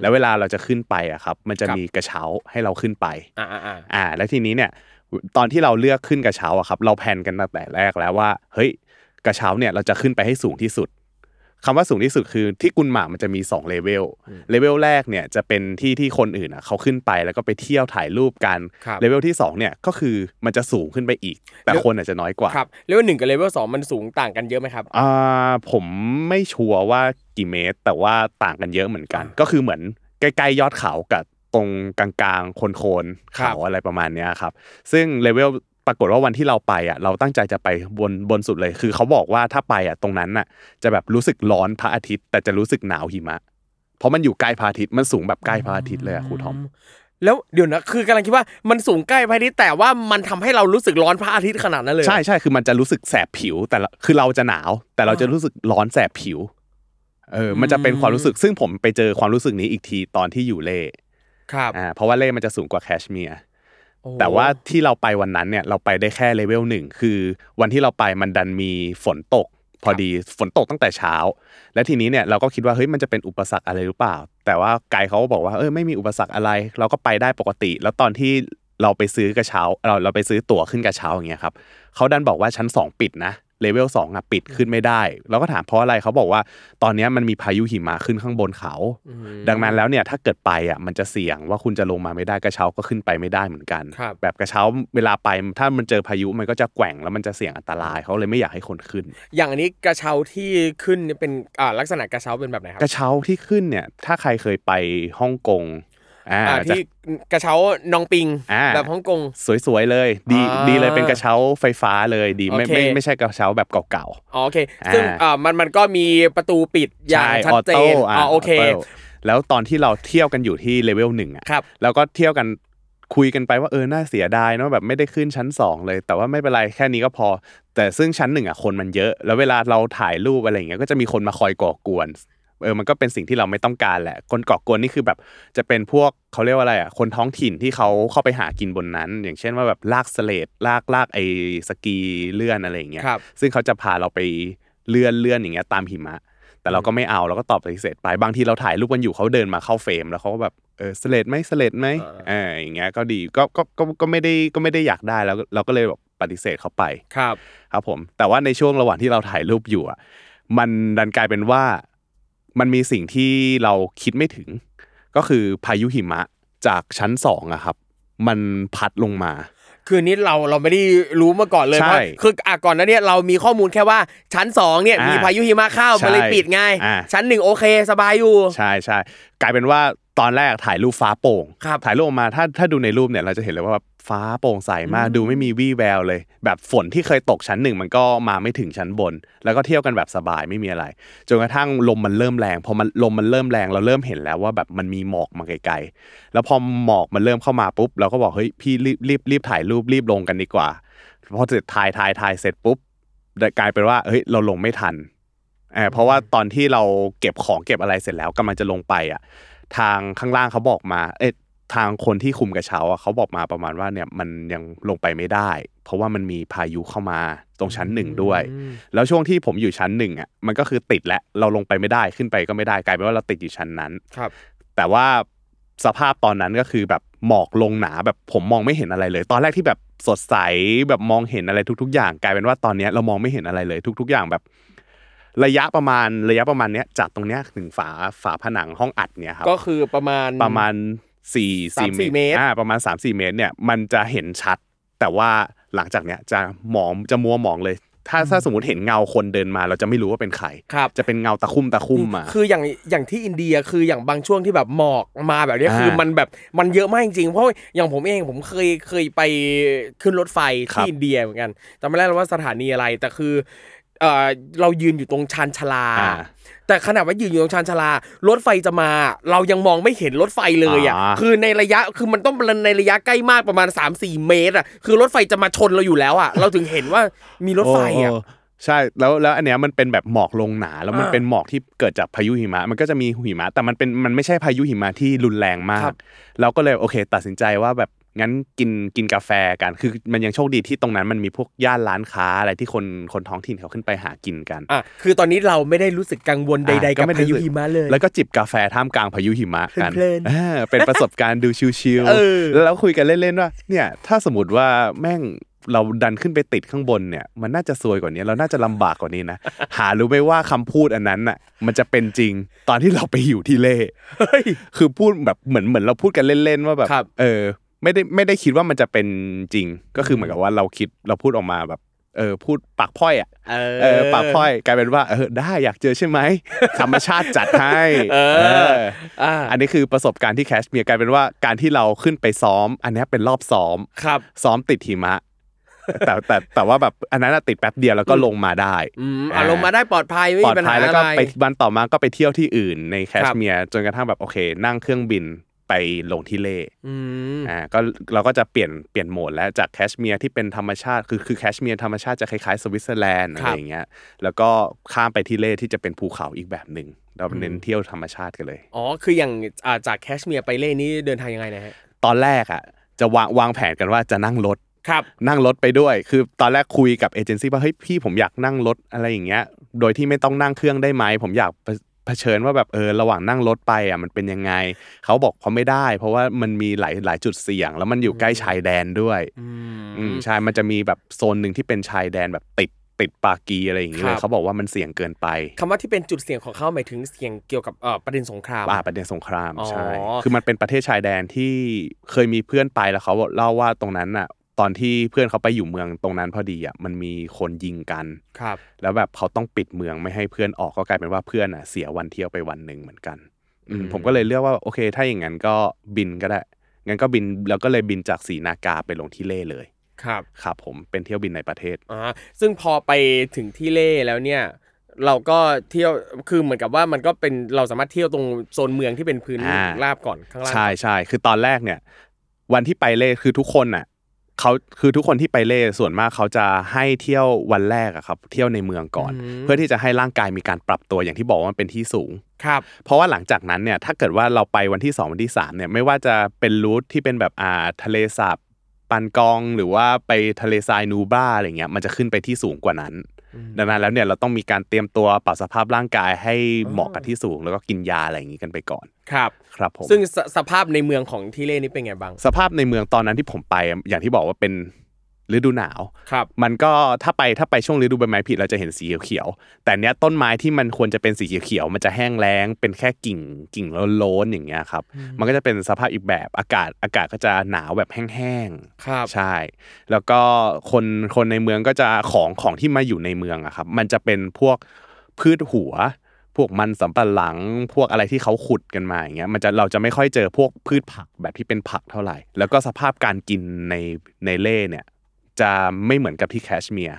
S2: แล้วเวลาเราจะขึ้นไปอะครับ มันจะ
S1: ครับ
S2: มีกระเช้าให้เราขึ้นไป
S1: อ่าอ่าอ่า
S2: อ่าแล้วทีนี้เนี่ย ตอนที่เราเลือกขึ้นกระเช้าอะครับ เรา plan กันตั้งแต่แรกแล้วว่า เฮ้ยกระเช้าเนี่ยเราจะขึ้นไปให้สูงที่สุด คำว่าสูงที่สุดคือที่กุลมาร์คมันจะมี2เลเวลเลเวลแรกเนี่ยจะเป็นที่ที่คนอื่นอะเขาขึ้นไปแล้วก็ไปเที่ยวถ่ายรูปกัน
S1: ครับ
S2: เลเวลที่สองเนี่ยก็คือมันจะสูงขึ้นไปอีก แต่คนอาจจะน้อยกว่า
S1: ครับเลเวลหนึ่งกับเลเวลสองมันสูงต่างกันเยอะไหมครับ
S2: อ่าผมไม่ sure ว่ากี่เมตร แต่ว่าต่างกันเยอะเหมือนกัน ก็คือเหมือนใกล้ๆยอดเขากับตรงกลางๆ โคนๆ
S1: ครับ
S2: เขาอะไรประมาณเนี้ยครับ ซึ่งเลเวล ปรากฏว่าวันที่เราไปอะเราตั้งใจจะไปบนบนสุดเลย คือเขาบอกว่าถ้าไปอะตรงนั้นน่ะจะแบบรู้สึกร้อนพระอาทิตย์ แต่จะรู้สึกหนาวหิมะ เพราะมันอยู่ใกล้พระอาทิตย์มันสูงแบบใกล้พระอาทิตย์เลยอะครูทอม
S1: แล้วเดี๋ยวนะคือกำลังคิดว่ามันสูงใกล้พระอาทิตย์แต่ว่ามันทำให้เรารู้สึกร้อนพระอาทิตย์ขนาดนั้นเลย
S2: ใช่ใช่คือมันจะรู้สึกแสบผิว แต่ละคือเราจะหนาว แต่เราจะรู้สึกร้อนแสบผิวเออมันจะเป็นความรู้สึกซึ่งผมไปเจอความรู้สึกนี้อีกทีตอนที่อยู่เล่
S1: ครับ
S2: อ่าเพราะว่าเล่มันจะสูงกว่าแคชเมียร์
S1: โอ้
S2: แต่ว่าที่เราไปวันนั้นเนี่ยเราไปได้แค่เลเวลหนึ่งคือวันที่เราไปมันดันมีฝนตก พอดีฝนตกตั้งแต่เช้า และทีนี้เนี่ยเราก็คิดว่าเฮ้ยมันจะเป็นอุปสรรคอะไรหรือเปล่า แต่ว่าไกด์เขาก็บอกว่าเออไม่มีอุปสรรคอะไร เราก็ไปได้ปกติ แล้วตอนที่เราไปซื้อกระเช้าเราเราไปซื้อตั๋วขึ้นกระเช้าอย่างเงี้ยครับเขาดันบอกว่าชั้นสองปิดนะ เลเวลสองอะปิดขึ้นไม่ได้ เราก็ถามเพราะอะไรเขาบอกว่า ตอนเนี้ยมันมีพายุหิมะขึ้นข้างบนเขา
S1: อืม
S2: ดังนั้นแล้วเนี่ยถ้าเกิดไปอะมันจะเสี่ยงว่าคุณจะลงมาไม่ได้กระเช้าก็ขึ้นไปไม่ได้เหมือนกัน
S1: ครับ
S2: แบบกระเช้าเวลาไปถ้ามันเจอพายุมันก็จะแกว่งแล้วมันจะเสี่ยงอันตรายเขาเลยไม่อยากให้คนขึ้น
S1: อย่างอันนี้กระเช้าที่ขึ้นเนี่ยเป็นอ่าลักษณะกระเช้าเป็นแบบไหนครั
S2: กระเช้าที่ขึ้นเนี่ยถ้าใครเคยไปฮ่องกงอ่า
S1: อ่า
S2: จะ
S1: ที่กระเช้านองปิง
S2: อ่า
S1: แบบฮ่องกง
S2: สวยๆเลย ดี
S1: อ่า
S2: ดีเลยเป็นกระเช้าไฟฟ้าเลยดีไม่
S1: โอเค
S2: ไม่ไม่ใช่กระเช้าแบบเก่า
S1: อ๋อโอเคซึ่ง
S2: อ่า
S1: อ่ามันมันก็มีประตูปิด
S2: ๆ
S1: อย่างชัดเจ
S2: น ใช่
S1: auto อ๋อโอเค
S2: autoแล้วตอนที่เราเที่ยวกันอยู่ที่เลเวลหนึ่งอะ
S1: ครับ
S2: แล้วก็เที่ยวกันคุยกันไปว่าเออน่าเสียดายเนอะแบบไม่ได้ขึ้นชั้นสองเลย แต่ว่าไม่เป็นไรแค่นี้ก็พอ แต่ซึ่งชั้นหนึ่งอะคนมันเยอะ แล้วเวลาเราถ่ายรูปอะไรอย่างเงี้ยก็จะมีคนมาคอยก่อกวน เออมันก็เป็นสิ่งที่เราไม่ต้องการแหละ คนก่อกวนนี่คือแบบจะเป็นพวกเขาเรียกว่าอะไรอะคนท้องถิ่นที่เขาเข้าไปหากินบนนั้น อย่างเช่นว่าแบบลากสเลดลากลากไอ้สกีเลื่อนอะไรอย่างเงี้ย
S1: ครับ
S2: ซึ่งเขาจะพาเราไปเลื่อนเลื่อนอย่างเงี้ยตามหิมะ แต่เราก็ไม่เอาเราก็ตอบปฏิเสธไปบางทีเราถ่ายรูปกันอยู่เขาเดินมาเข้าเฟรม แล้วเขาก็แบบเออสเลดไหมสเลดไหมเอออย่างเงี้ยก็ดีก็ก็ก็ก็ไม่ได้ก็ไม่ได้อยากได้แล้วเราก็เลยแบบปฏิเสธเขาไป
S1: ครับ
S2: ครับผม แต่ว่าในช่วงระหว่างที่เราถ่ายรูปอยู่อะมันดันกลายเป็นว่า มันมีสิ่งที่เราคิดไม่ถึง ก็คือพายุหิมะจากชั้นสองอะครับ มันพัดลงมา
S1: คือนี้เราเราไม่ได้รู้มาก่อนเลย
S2: ใช่
S1: เพราะคืออะก่อนหนั้านเนี่ยเรามีข้อมูลแค่ว่าชั้นสองเนี่ย
S2: อ่ามี
S1: มีพายุหิมะเข้า
S2: ใช่
S1: มันเลยปิดไง
S2: อ่า
S1: ชั้นหนึ่งโอเคสบายอยู่
S2: ใช่ใช่กลายเป็นว่า ตอนแรกถ่ายรูปฟ้าโปร่ง
S1: ครับ
S2: ถ่ายรูปออกมาถ้าถ้าดูในรูปเนี่ยเราจะเห็นเลยว่าแบบฟ้าโปร่งใสมากดูไม่มีวี่แววเลย แบบฝนที่เคยตกชั้นหนึ่งมันก็มาไม่ถึงชั้นบน แล้วก็เที่ยวกันแบบสบายไม่มีอะไรจนกระทั่งลมมันเริ่มแรงพอมันลมมันเริ่มแรงเราเริ่มเห็นแล้วว่าแบบมันมีหมอกมาไกลๆแล้วพอหมอกมันเริ่มเข้ามาปุ๊บเราก็บอกเฮ้ยพี่รีบรีบรีบถ่ายรูปรีบลงกันดีกว่าพอเสร็จถ่ายถ่ายถ่ายเสร็จปุ๊บกลายเป็นว่าเฮ้ยเราลงไม่ทันเออเพราะว่าตอนที่เราเก็บของเก็บอะไรเสร็จแล้วกำลังจะลงไปอะ ทางข้างล่างเขาบอกมา เอ๊ะทางคนที่คุมกระเช้าอะเขาบอกมาประมาณว่าเนี่ยมันยังลงไปไม่ได้ เพราะว่ามันมีพายุเข้ามาตรงชั้นหนึ่งด้วย แล้วช่วงที่ผมอยู่ชั้นหนึ่งอะมันก็คือติดแล้วเราลงไปไม่ได้ขึ้นไปก็ไม่ได้กลายเป็นว่าเราติดอยู่ชั้นนั้น
S1: ครับ
S2: แต่ว่าสภาพตอนนั้นก็คือแบบหมอกลงหนาแบบผมมองไม่เห็นอะไรเลย ตอนแรกที่แบบสดใสแบบมองเห็นอะไรทุก ๆ อย่าง กลายเป็นว่าตอนเนี้ยเรามองไม่เห็นอะไรเลย ทุก ๆ อย่างแบบ ระยะประมาณระยะประมาณเนี้ยจากตรงเนี้ยถึงฝาฝาผนังห้องอัดเนี่ยครับ
S1: ก็คือประมาณ
S2: ประมาณสี่
S1: สามสี่เมตร
S2: อ่าประมาณ3 4เมตรเนี่ยมันจะเห็นชัด แต่ว่าหลังจากเนี้ยจะหมองจะมัวหมองเลย ถ้าถ้าสมมติเห็นเงาคนเดินมา เราจะไม่รู้ว่าเป็นใคร
S1: ครับ
S2: จะเป็นเงาตะคุ่มตะคุ่มมา
S1: คืออย่างอย่างที่อินเดียคืออย่างบางช่วงที่แบบหมอกมาแบบเนี้ย
S2: อ่า
S1: คือมันแบบมันเยอะมากจริงๆเพราะอย่างผมเองผมเคยเคยไปขึ้นรถไฟ
S2: ครั
S1: ที่
S2: บ
S1: อินเดียเหมือนกันจำไม่ได้แล้วว่าสถานีอะไรแต่คือ เออเรายืนอยู่ตรงชานชาลา
S2: อ่า
S1: แต่ขนาดว่ายืนอยู่ตรงชานชาลารถไฟจะมา เรายังมองไม่เห็นรถไฟเลยอะ
S2: อ่า
S1: คือในระยะคือมันต้องในระยะใกล้มากประมาณ 3-4 เมตรอะคือรถไฟจะมาชนเราอยู่แล้วอะเราถึงเห็นว่ามีรถไฟอะ
S2: โใช่แล้วแล้วอันเนี้ยมันเป็นแบบหมอกลงหนา แล้วมัน
S1: อ่า
S2: เป็นหมอกที่เกิดจากพายุหิมะ มันก็จะมีหิมะ แต่มันเป็นมันไม่ใช่พายุหิมะที่รุนแรงมา
S1: ครั
S2: ก
S1: บ
S2: เราก็เลยโอเค ตัดสินใจว่าแบบ งั้นกินกินกาแฟกันคือมันยังโชคดีที่ตรงนั้นมันมีพวกย่านร้านค้าอะไรที่คนคนท้องถิ่นเขาขึ้นไปหากินกัน
S1: อะคือตอนนี้เราไม่ได้รู้สึกกังวลใด
S2: อะ
S1: ๆกับ
S2: ไม่ได้
S1: พายุ
S2: รู้สึก
S1: หิมะเลย
S2: แล้วก็จิบกาแฟท่ามกลางพายุหิมะกัน
S1: เพลินๆ
S2: อ่าเป็นประสบการณ์ดูชิล
S1: เออ
S2: ๆแล้วคุยกันเล่นๆว่าเนี่ยถ้าสมมติว่าแม่งเราดันขึ้นไปติดข้างบนเนี่ยมันน่าจะซวยกว่านี้เราน่าจะลำบากกว่านี้นะ หารู้ไหมว่าคำพูดอันนั้นน่ะมันจะเป็นจริงตอนที่เราไปอยู่ที่เล่
S1: เฮ้ย
S2: คือพูดแบบเหมือนเหมือนเราพูดกันเล่นๆว่าแบบ
S1: ครับ
S2: เออ ไม่ได้ไม่ได้คิดว่ามันจะเป็นจริง ก็คือเหมือนกับว่าเราคิดเราพูดออกมาแบบ เออพูดปากพร่อยอะ
S1: เออ
S2: เออปากพร่อยกลายเป็นว่าเออได้อยากเจอใช่ไหมธรรมชาติจัดให้
S1: เออ
S2: เออ
S1: อ่า
S2: อันนี้คือประสบการณ์ที่แคชเมียร์กลายเป็นว่าการที่เราขึ้นไปซ้อม อันเนี้ยเป็นรอบซ้อม
S1: ครับ
S2: ซ้อมติดหิมะแต่แต่แต่ว่าแบบอันนั้นอะติดแป๊บเดียวแล้วก็ลงมาได้
S1: อืมอารมณ์มาได้ปลอดภัยไม่
S2: ปลอ
S1: มี
S2: ด
S1: ปัญ
S2: ภั
S1: หาย
S2: แล้ว
S1: อะ
S2: ก็
S1: ไร
S2: ไปวันต่อมาก็ไปเที่ยวที่อื่นในแคชเมียร์จนกระทั่งแบบโอเค นั่งเครื่องบิน ไปลงที่เล่
S1: อืม
S2: อ่าก็เราก็จะเปลี่ยนเปลี่ยนโหมดแล้วจากแคชเมียร์ที่เป็นธรรมชาติคือคือแคชเมียร์ธรรมชาติจะคล้ายๆสวิตเซอร์แลนด์อะไรอย่างเงี้ยแล้วก็ข้ามไปที่เล่ที่จะเป็นภูเขาอีกแบบหนึ่งเราเน้นเที่ยวธรรมชาติกันเลย
S1: อ๋อคืออย่างอ่าจากแคชเมียร์ไปเล่นี่เดินทางยังไงนะฮะ
S2: ตอนแรกอะจะวางวางแผนกันว่าจะนั่งรถ
S1: ครับ
S2: นั่งรถไปด้วย คือตอนแรกคุยกับเอเจนซี่ว่าเฮ้ยพี่ผมอยากนั่งรถอะไรอย่างเงี้ย โดยที่ไม่ต้องนั่งเครื่องได้ไหมผมอยาก เผเผชิญว่าแบบเออระหว่างนั่งรถไปอะมันเป็นยังไง เขาบอกเขาไม่ได้ เพราะว่ามันมีหลายหลายจุดเสี่ยง แล้วมันอยู่ใกล้ชายแดนด้วย
S1: อื
S2: อื
S1: ม
S2: มใช่มันจะมีแบบโซนหนึ่งที่เป็นชายแดนแบบติดติดปากีอะไรอย่างเงี้ย
S1: ครั
S2: เลย
S1: บ
S2: เขาบอกว่ามันเสี่ยงเกินไป
S1: คำว่าที่เป็นจุดเสี่ยงของเขาหมายถึงเสี่ยงเกี่ยวกับเอ่อประเด็นสงคราม
S2: อ่าประเด็นสงคราม
S1: อ๋อ
S2: ใช่คือมันเป็นประเทศชายแดนที่เคยมีเพื่อนไปแล้วเขาเล่าว่าตรงนั้นอะ ตอนที่เพื่อนเขาไปอยู่เมืองตรงนั้นพอดีอะมันมีคนยิงกัน
S1: ครับ
S2: แล้วแบบเขาต้องปิดเมืองไม่ให้เพื่อนออกก็กลายเป็นว่าเพื่อนอะเสียวันเที่ยวไปวันหนึ่งเหมือนกันอืม
S1: อืม
S2: ผมก็เลยเลือกว่าโอเค ถ้าอย่างนั้นก็บินก็ได้งั้นก็บินแล้วก็เลยบินจากศรีนากาไปลงที่เล่เลย
S1: ครับ
S2: ครับผมเป็นเที่ยวบินในประเทศ
S1: อ่าซึ่งพอไปถึงที่เล่แล้วเนี่ยเราก็เที่ยวคือเหมือนกับว่ามันก็เป็นเราสามารถเที่ยวตรงโซนเมืองที่เป็นพื้น
S2: อ่า
S1: ราบก่อนข้างล่าง
S2: ใช่ใช่คือตอนแรกเนี่ย วันที่ไปเล่คือทุกคนอะ เขาคือทุกคนที่ไปเล่ส่วนมากเขาจะให้เที่ยววันแรกอะครับ เที่ยวในเมืองก่อน เพื่อที่จะให้ร่างกายมีการปรับตัวอย่างที่บอกว่ามันเป็นที่สูง
S1: ครับ
S2: เพราะว่าหลังจากนั้นเนี่ยถ้าเกิดว่าเราไปวันที่ 2 วันที่3เนี่ยไม่ว่าจะเป็นรูทที่เป็นแบบอ่าทะเลสาบปันกองหรือว่าไปทะเลทรายนูบราอะไรเงี้ยมันจะขึ้นไปที่สูงกว่านั้น ดังนั้นแล้วเนี่ยเราต้องมีการเตรียมตัวปรับสภาพร่างกายให้เหมาะกับที่สูงแล้วก็กินยาอะไรอย่างงี้กันไปก่อน
S1: ครับ
S2: ครับผม
S1: ซึ่งสสภาพในเมืองของที่เล่นี่เป็นไงบ้าง
S2: สภาพในเมืองตอนนั้นที่ผมไปอะอย่างที่บอกว่าเป็น ฤดูหนาว
S1: ครับ
S2: มันก็ถ้าไปถ้าไปช่วงฤดูใบไม้ผลิเราจะเห็นสีเขียวๆแต่เนี้ยต้นไม้ที่มันควรจะเป็นสีเขียวๆมันจะแห้งแล้ง เป็นแค่กิ่งกิ่งโล้นๆอย่างเงี้ยครับ มันก็จะเป็นสภาพอีกแบบอากาศอากาศก็จะหนาวแบบแห้งๆ
S1: ครับ
S2: ใช่ แล้วก็คนคนในเมืองก็จะของของที่มาอยู่ในเมืองอะครับ มันจะเป็นพวกพืชหัวพวกมันสำปะหลังพวกอะไรที่เขาขุดกันมาอย่างเงี้ยมันจะเราจะไม่ค่อยเจอพวกพืชผักแบบที่เป็นผักเท่าไหร่ แล้วก็สภาพการกินในในเล่เนี่ย จะไม่เหมือนกับที่แคชเมียร์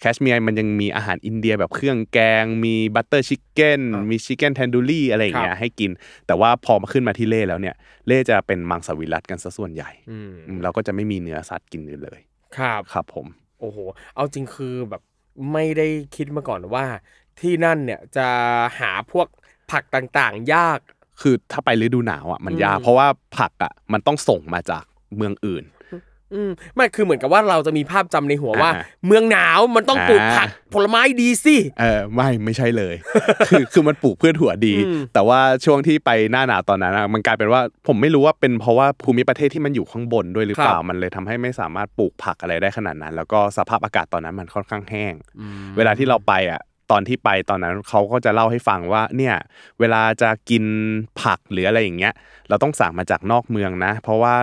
S2: แคชเมียร์มันยังมีอาหารอินเดียแบบเครื่องแกง มี butter chicken อ่า
S1: มี
S2: มี chicken tandoori อะไรอย่างเงี้
S1: ครับ
S2: ให้กิน แต่ว่าพอมาขึ้นมาที่เล่แล้วเนี่ย เล่จะเป็นมังสวิรัตกันซะส่วนใหญ่
S1: อืม
S2: อืมเราก็จะไม่มีเนื้อสัตว์กินเลย
S1: ครับ
S2: ครับผม
S1: โอ้โห เอาจริงคือแบบไม่ได้คิดมาก่อนว่า ที่นั่นเนี่ยจะหาพวกผักต่างๆ ยาก
S2: คือถ้าไปฤดูหนาวอะมันยาก
S1: อืม
S2: เพราะว่าผักอะมันต้องส่งมาจากเมืองอื่น
S1: อืมไม่คือเหมือนกับว่าเราจะมีภาพจำในหัวว่า
S2: อ่า
S1: เมืองหนาวมันต้องปลูก
S2: อ่า
S1: ผักผลไม้ดีสิ
S2: เออไม่ไม่ใช่เลย คือคือมันปลูกพืชหัวดี
S1: อืม
S2: แต่ว่าช่วงที่ไปหน้าหนาวตอนนั้นอะมันกลายเป็นว่าผมไม่รู้ว่าเป็นเพราะว่าภูมิประเทศที่มันอยู่ข้างบนด้วยหรือเปล่ามันเลยทำให้ไม่สามารถปลูกผักอะไรได้ขนาดนั้น แล้วก็สภาพอากาศตอนนั้นมันค่อนข้างแห้ง เวลาที่เราไปอะตอนที่ไปตอนนั้นเขาก็จะเล่าให้ฟังว่าเนี่ยเวลาจะกินผักหรืออะไรอย่างเงี้ยเราต้องสั่งมาจากนอกเมืองนะ เพราะว่า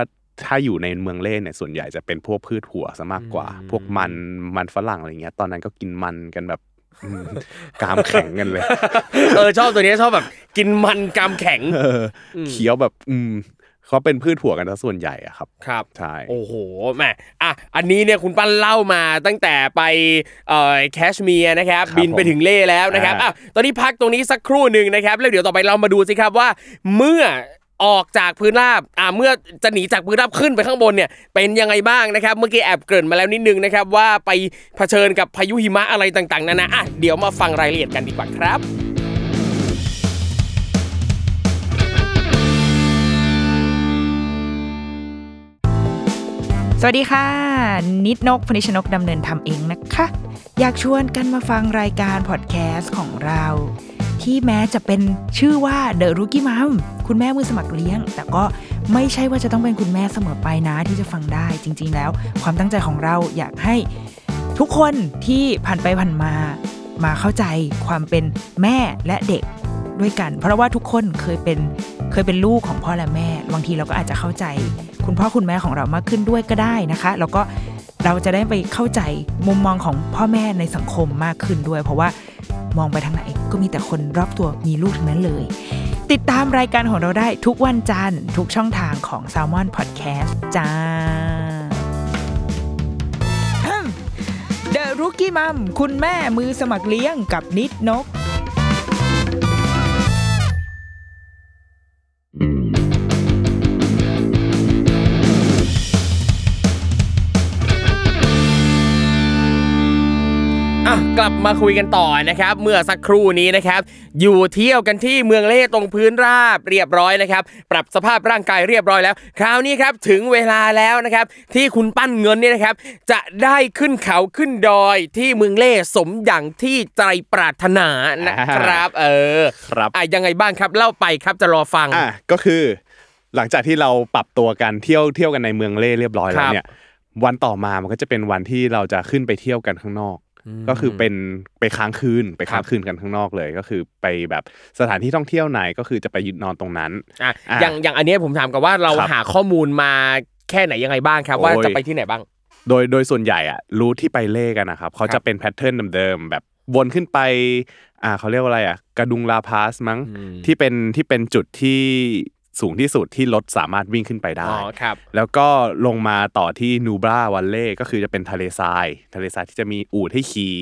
S2: ถ้าอยู่ในเมืองเล่เนี่ยส่วนใหญ่จะเป็นพวกพืชหัวซะมากกว่า
S1: อืม
S2: พวกมันมันฝรั่งอะไรเงี้ย ตอนนั้นก็กินมันกันแบบอืมกรามแข็งกันเลย
S1: เออชอบตัวนี้ชอบแบบ กินมันกามแข็ง
S2: เออเคี้ยวแบบ อืมเขาเป็นพืชหัวกันซะส่วนใหญ่อะครับ
S1: ครับ
S2: ใช่
S1: โอ้โหแหมอะอันนี้เนี่ยคุณปั้นเล่ามาตั้งแต่ไปเอ่อแคชเมียร์นะครับ
S2: ครับ
S1: บินไปถึงเล่แล้วนะครับ
S2: อ่า
S1: อะตอนนี้พักตรงนี้สักครู่หนึ่งนะครับ แล้วเดี๋ยวต่อไปเรามาดูสิครับว่า เมื่อ ออกจากพื้นราบอ่าเมื่อจะหนีจากพื้นราบขึ้นไปข้างบนเนี่ยเป็นยังไงบ้างนะครับ เมื่อกี้แอบเกริ่นมาแล้วนิดนึงนะครับว่าไปเผชิญกับพายุหิมะอะไรต่างๆนานาอะเดี๋ยวมาฟังรายละเอียดกันดีกว่าครับ
S3: สวัสดีค่ะ นิดนกพนิชนกดำเนินทำเองนะคะ อยากชวนกันมาฟังรายการพอดแคสต์ของเรา ที่แม้จะเป็นชื่อว่า The Rookie Mom คุณแม่มือสมัครเลี้ยง แต่ก็ไม่ใช่ว่าจะต้องเป็นคุณแม่เสมอไปนะที่จะฟังได้จริง ๆ แล้ว ความตั้งใจของเราอยากให้ทุกคนที่ผ่านไปผ่านมามาเข้าใจความเป็นแม่และเด็กด้วยกัน เพราะว่าทุกคนเคยเป็นเคยเป็นลูกของพ่อและแม่ บางทีเราก็อาจจะเข้าใจ คุณพ่อคุณแม่ของเรามากขึ้นด้วยก็ได้นะคะ แล้วก็เราจะได้ไปเข้าใจมุมมองของพ่อแม่ในสังคมมากขึ้นด้วย เพราะว่า มองไปทางไหน ก็มีแต่คนรอบตัวมีลูกทั้งนั้นเลย ติดตามรายการของเราได้ทุกวันจันทร์ทุกช่องทางของ s a l m o n Podcast จ้า The Rookie Mom คุณแม่มือสมัครเลี้ยงกับนิดนก
S1: กลับมาคุยกันต่อนะครับ เมื่อสักครู่นี้นะครับ อยู่เที่ยวกันที่เมืองเล่ตรงพื้นราบเรียบร้อยนะครับ ปรับสภาพร่างกายเรียบร้อยแล้ว คราวนี้ครับถึงเวลาแล้วนะครับ ที่คุณปั้นเงินเนี่ยนะครับ จะได้ขึ้นเขาขึ้นดอยที่เมืองเล่สมอย่างที่ใจปรารถนานะครับ เออ
S2: ครับ
S1: อะยังไงบ้างครับเล่าไปครับจะรอฟัง
S2: อะก็คือ หลังจากที่เราปรับตัวกันเที่ยวเที่ยวกันในเมืองเล่เรียบร้อยแล้
S1: ครั
S2: ว
S1: บ
S2: เนี่ยวันต่อมามันก็จะเป็นวันที่เราจะขึ้นไปเที่ยวกันข้างนอก ก็คือเป็นไปค้างคืนไปค้างคืนกันข้างนอกเลย ก็คือไปแบบสถานที่ท่องเที่ยวไหนก็คือจะไปยึดนอนตรงนั้น
S1: อะ
S2: อะ
S1: อย่างอย่างอันเนี้ยผมถามกันว่าเรา
S2: ครับ
S1: หาข้อมูลมาแค่ไหนยังไงบ้างครับ
S2: โอ้ย
S1: ว่าจะไปที่ไหนบ้าง
S2: โดยโดยส่วนใหญ่อะรูทที่ไปเล่กันนะครับเขา
S1: ครั
S2: จะ
S1: บ
S2: เป็นแพทเทิร์นเดิมๆแบบวนขึ้นไปอ่าเขาเรียกว่าอะไรอะกระดุงลาพาสมั้ง
S1: อืม
S2: ที่เป็นที่เป็นจุดที่ สูงที่สุดที่รถสามารถวิ่งขึ้นไปได้
S1: อ๋อครับ
S2: แล้วก็ลงมาต่อที่นูบราวันเล่ก็คือจะเป็นทะเลทราย ทะเลทรายที่จะมีอูฐให้ขี่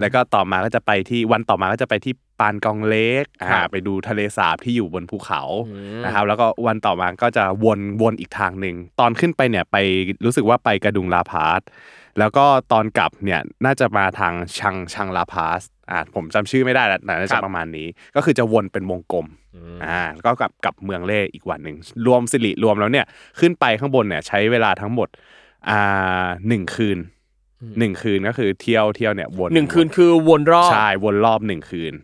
S2: แล้วก็ต่อมาก็จะไปที่วันต่อมาก็จะไปที่ปานกองเล็ก
S1: ครั
S2: อ่า
S1: บ
S2: ไปดูทะเลสาบที่อยู่บนภูเขา
S1: อืม
S2: นะครับแล้วก็วันต่อมาก็จะวนวนอีกทางหนึ่งตอนขึ้นไปเนี่ยไปรู้สึกว่าไปกระดุงลาพาส แล้วก็ตอนกลับเนี่ยน่าจะมาทางชังชังลาพาสอ่าผมจำชื่อไม่ได้แล้วแต่น่า
S1: ครั
S2: จะ
S1: บ
S2: ประมาณนี้ ก็คือจะวนเป็นวงกลมอ่าแล้วก็กลับกลับเมืองเล่อีกวันหนึ่งรวมสิริรวมแล้วเนี่ยขึ้นไปข้างบนเนี่ยใช้เวลาทั้งหมดอ่าหนึ่งคืนหนึ่งคืนก็คือเที่ยวเที่ยวเนี่ยวน
S1: หนึ่งคืนคือวนรอบ
S2: ใช่วนรอบหนึ่งคืน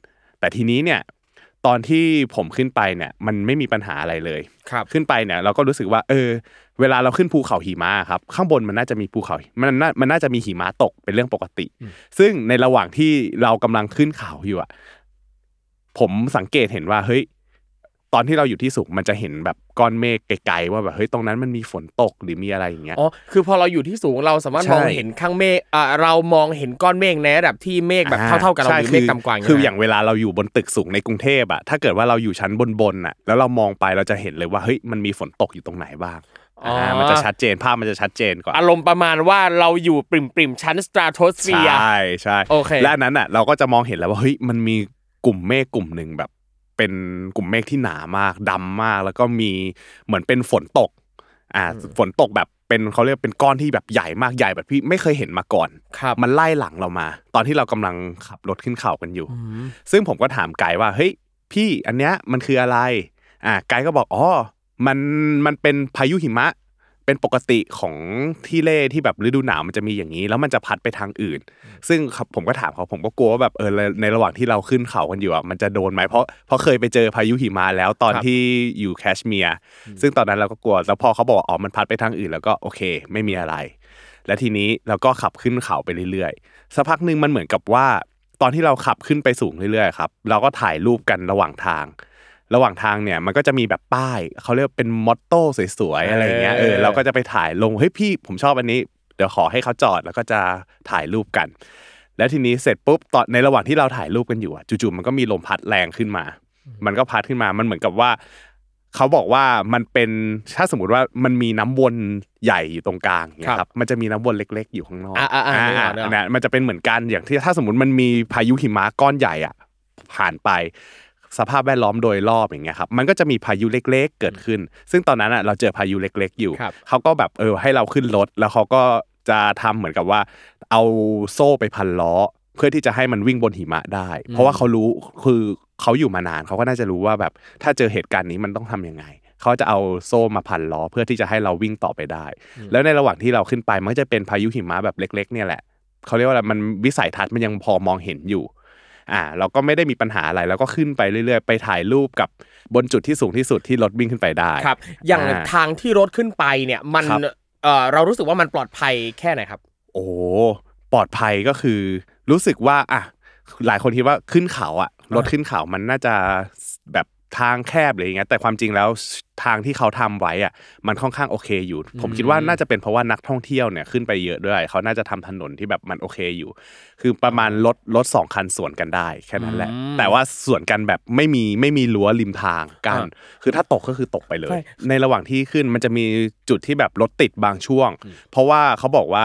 S2: แต่ทีนี้เนี่ย ตอนที่ผมขึ้นไปเนี่ยมันไม่มีปัญหาอะไรเลย
S1: ครับ
S2: ขึ้นไปเนี่ยเราก็รู้สึกว่าเออ เวลาเราขึ้นภูเขาหิมะครับข้างบนมันน่าจะมีภูเขา มันน่ามันน่าจะมีหิมะตกเป็นเรื่องปกติ ซึ่งในระหว่างที่เรากำลังขึ้นเขาอยู่อะผมสังเกตเห็นว่าเฮ้ย ตอนที่เราอยู่ที่สูงมันจะเห็นแบบก้อนเมฆไกลๆว่าแบบเฮ้ยตรงนั้นมันมีฝนตกหรือมีอะไรอย่างเงี้ย
S1: อ๋อคือพอเราอยู่ที่สูงเราสามารถ
S2: ใช่
S1: มองเห็นข้างเมฆอ่าเรามองเห็นก้อนเมฆในระดับที่เมฆแบบเท่าๆกับเรา
S2: ใช่
S1: หรือเมฆต่ำกว่า
S2: คือ
S1: เงี้
S2: อย่างเวลาเราอยู่บนตึกสูงในกรุงเทพอะถ้าเกิดว่าเราอยู่ชั้นบนๆอะแล้วเรามองไปเราจะเห็นเลยว่าเฮ้ยมันมีฝนตกอยู่ตรงไหนบ้าง
S1: อ๋ออ่า
S2: มันจะชัดเจนภาพมันจะชัดเจนกว่า
S1: อารมณ์ประมาณว่าเราอยู่ปริมปริมๆชั้นสตราโทสเฟียร์
S2: ใช่ใช่
S1: โอเค
S2: และอันนั้นอะเราก็จะมองเห็นแล้วว่าเฮ้ยมันมีกลุ่มเมฆกลุ่มหนึ่งแบบ เป็นกลุ่มเมฆที่หนามากดำมาก แล้วก็มีเหมือนเป็นฝนตกอ่าฝนตกแบบเป็นเขาเรียกเป็นก้อนที่แบบใหญ่มากใหญ่แบบพี่ไม่เคยเห็นมาก่อน
S1: ครับ
S2: มันไล่หลังเรามา ตอนที่เรากำลังขับรถขึ้นเขากันอยู่ ซึ่งผมก็ถามไกด์ว่าเฮ้ยพี่อันเนี้ยมันคืออะไรอ่าไกด์ก็บอกอ๋อมันมันเป็นพายุหิมะ เป็นปกติของที่เล่ที่แบบฤดูหนาวมันจะมีอย่างนี้ แล้วมันจะพัดไปทางอื่น ซึ่งครับผมก็ถามเขาผมก็กลัวว่าแบบเออในในระหว่างที่เราขึ้นเขากันอยู่อะมันจะโดนไหมเพราะเพราะเคยไปเจอพายุหิมะแล้วตอน
S1: ครับ
S2: ที่อยู่แคชเมียร์ซึ่งตอนนั้นเราก็กลัวแล้วพอเขาบอกว่าอ๋อมันพัดไปทางอื่น แล้วก็โอเค ไม่มีอะไร และทีนี้เราก็ขับขึ้นเขาไปเรื่อยๆสักพักหนึ่งมันเหมือนกับว่า ตอนที่เราขับขึ้นไปสูงเรื่อยๆครับเราก็ถ่ายรูปกันระหว่างทาง ระหว่างทางเนี่ยมันก็จะมีแบบป้ายเขาเรียกว่าเป็นมอตโต้สวยๆอะไรอย่างเงี้ยเออเราก็จะไปถ่ายลงเฮ้ยพี่ผมชอบอันนี้ เดี๋ยวขอให้เขาจอดแล้วก็จะถ่ายรูปกัน แล้วทีนี้เสร็จปุ๊บตอนในระหว่างที่เราถ่ายรูปกันอยู่อะจู่ๆมันก็มีลมพัดแรงขึ้นมา มันก็พัดขึ้นมามันเหมือนกับว่าเขาบอกว่ามันเป็นถ้าสมมติว่ามันมีน้ำวนใหญ่อยู่ตรงกลางเนี่ย
S1: ครับ
S2: ครับมันจะมีน้ำวนเล็ก ๆ อยู่ข้างนอก
S1: อ่าอ่าอ่านึกออกนึกออก
S2: นะมันจะเป็นเหมือนกันอย่างที่ถ้าสมมติมันมีพายุหิมะก้อนใหญ่อะผ่านไป สภาพแวดล้อมโดยรอบอย่างเงี้ยครับมันก็จะมีพายุเล็ก ๆ เกิดขึ้น ซึ่งตอนนั้นอะเราเจอพายุเล็ก ๆ อยู่
S1: ครับ
S2: เขาก็แบบเออให้เราขึ้นรถแล้วเขาก็จะทำเหมือนกับว่า เอาโซ่ไปพันล้อ เพื่อที่จะให้มันวิ่งบนหิมะได้ เพราะว่าเขารู้คือเขาอยู่มานานเขาก็น่าจะรู้ว่าแบบถ้าเจอเหตุการณ์นี้มันต้องทำยังไงเขาจะเอาโซ่มาพันล้อเพื่อที่จะให้เราวิ่งต่อไปได้ แล้วในระหว่างที่เราขึ้นไปมันก็จะเป็นพายุหิมะแบบเล็ก ๆ เนี่ยแหละเขาเรียกว่าอะไรมันวิสัยทัศน์มันยังพอมองเห็นอยู่ อ่าเราก็ไม่ได้มีปัญหาอะไรแล้วก็ขึ้นไปเรื่อยๆ ไปถ่ายรูปกับบนจุดที่สูงที่สุดที่รถวิ่งขึ้นไปได้
S1: ครับ อย่าง
S2: อ่า
S1: ทางที่รถขึ้นไปเนี่ยมัน
S2: ครับ
S1: เออเรารู้สึกว่ามันปลอดภัยแค่ไหนครับ
S2: โอ้ปลอดภัยก็คือ รู้สึกว่าอะหลายคนคิดว่าขึ้นเขาอะรถขึ้นเขามันน่าจะแบบ ทางแคบหรืออย่างเงี้ยแต่ความจริงแล้วทางที่เขาทำไว้อะมันค่อนข้างโอเคอยู่ ผมคิดว่าน่าจะเป็นเพราะว่านักท่องเที่ยวเนี่ยขึ้นไปเยอะด้วย เขาน่าจะทำถนนที่แบบมันโอเคอยู่ คือประมาณรถรถสองคันสวนกันได้แค่นั้นแหละ
S1: อืม
S2: แต่ว่าสวนกันแบบไม่มีไม่มีรั้วริมทางกัน
S1: อ่า
S2: คือถ้าตกก็คือตกไปเลย
S1: ใช่
S2: ในระหว่างที่ขึ้นมันจะมีจุดที่แบบรถติดบางช่วง เพราะว่าเขาบอกว่า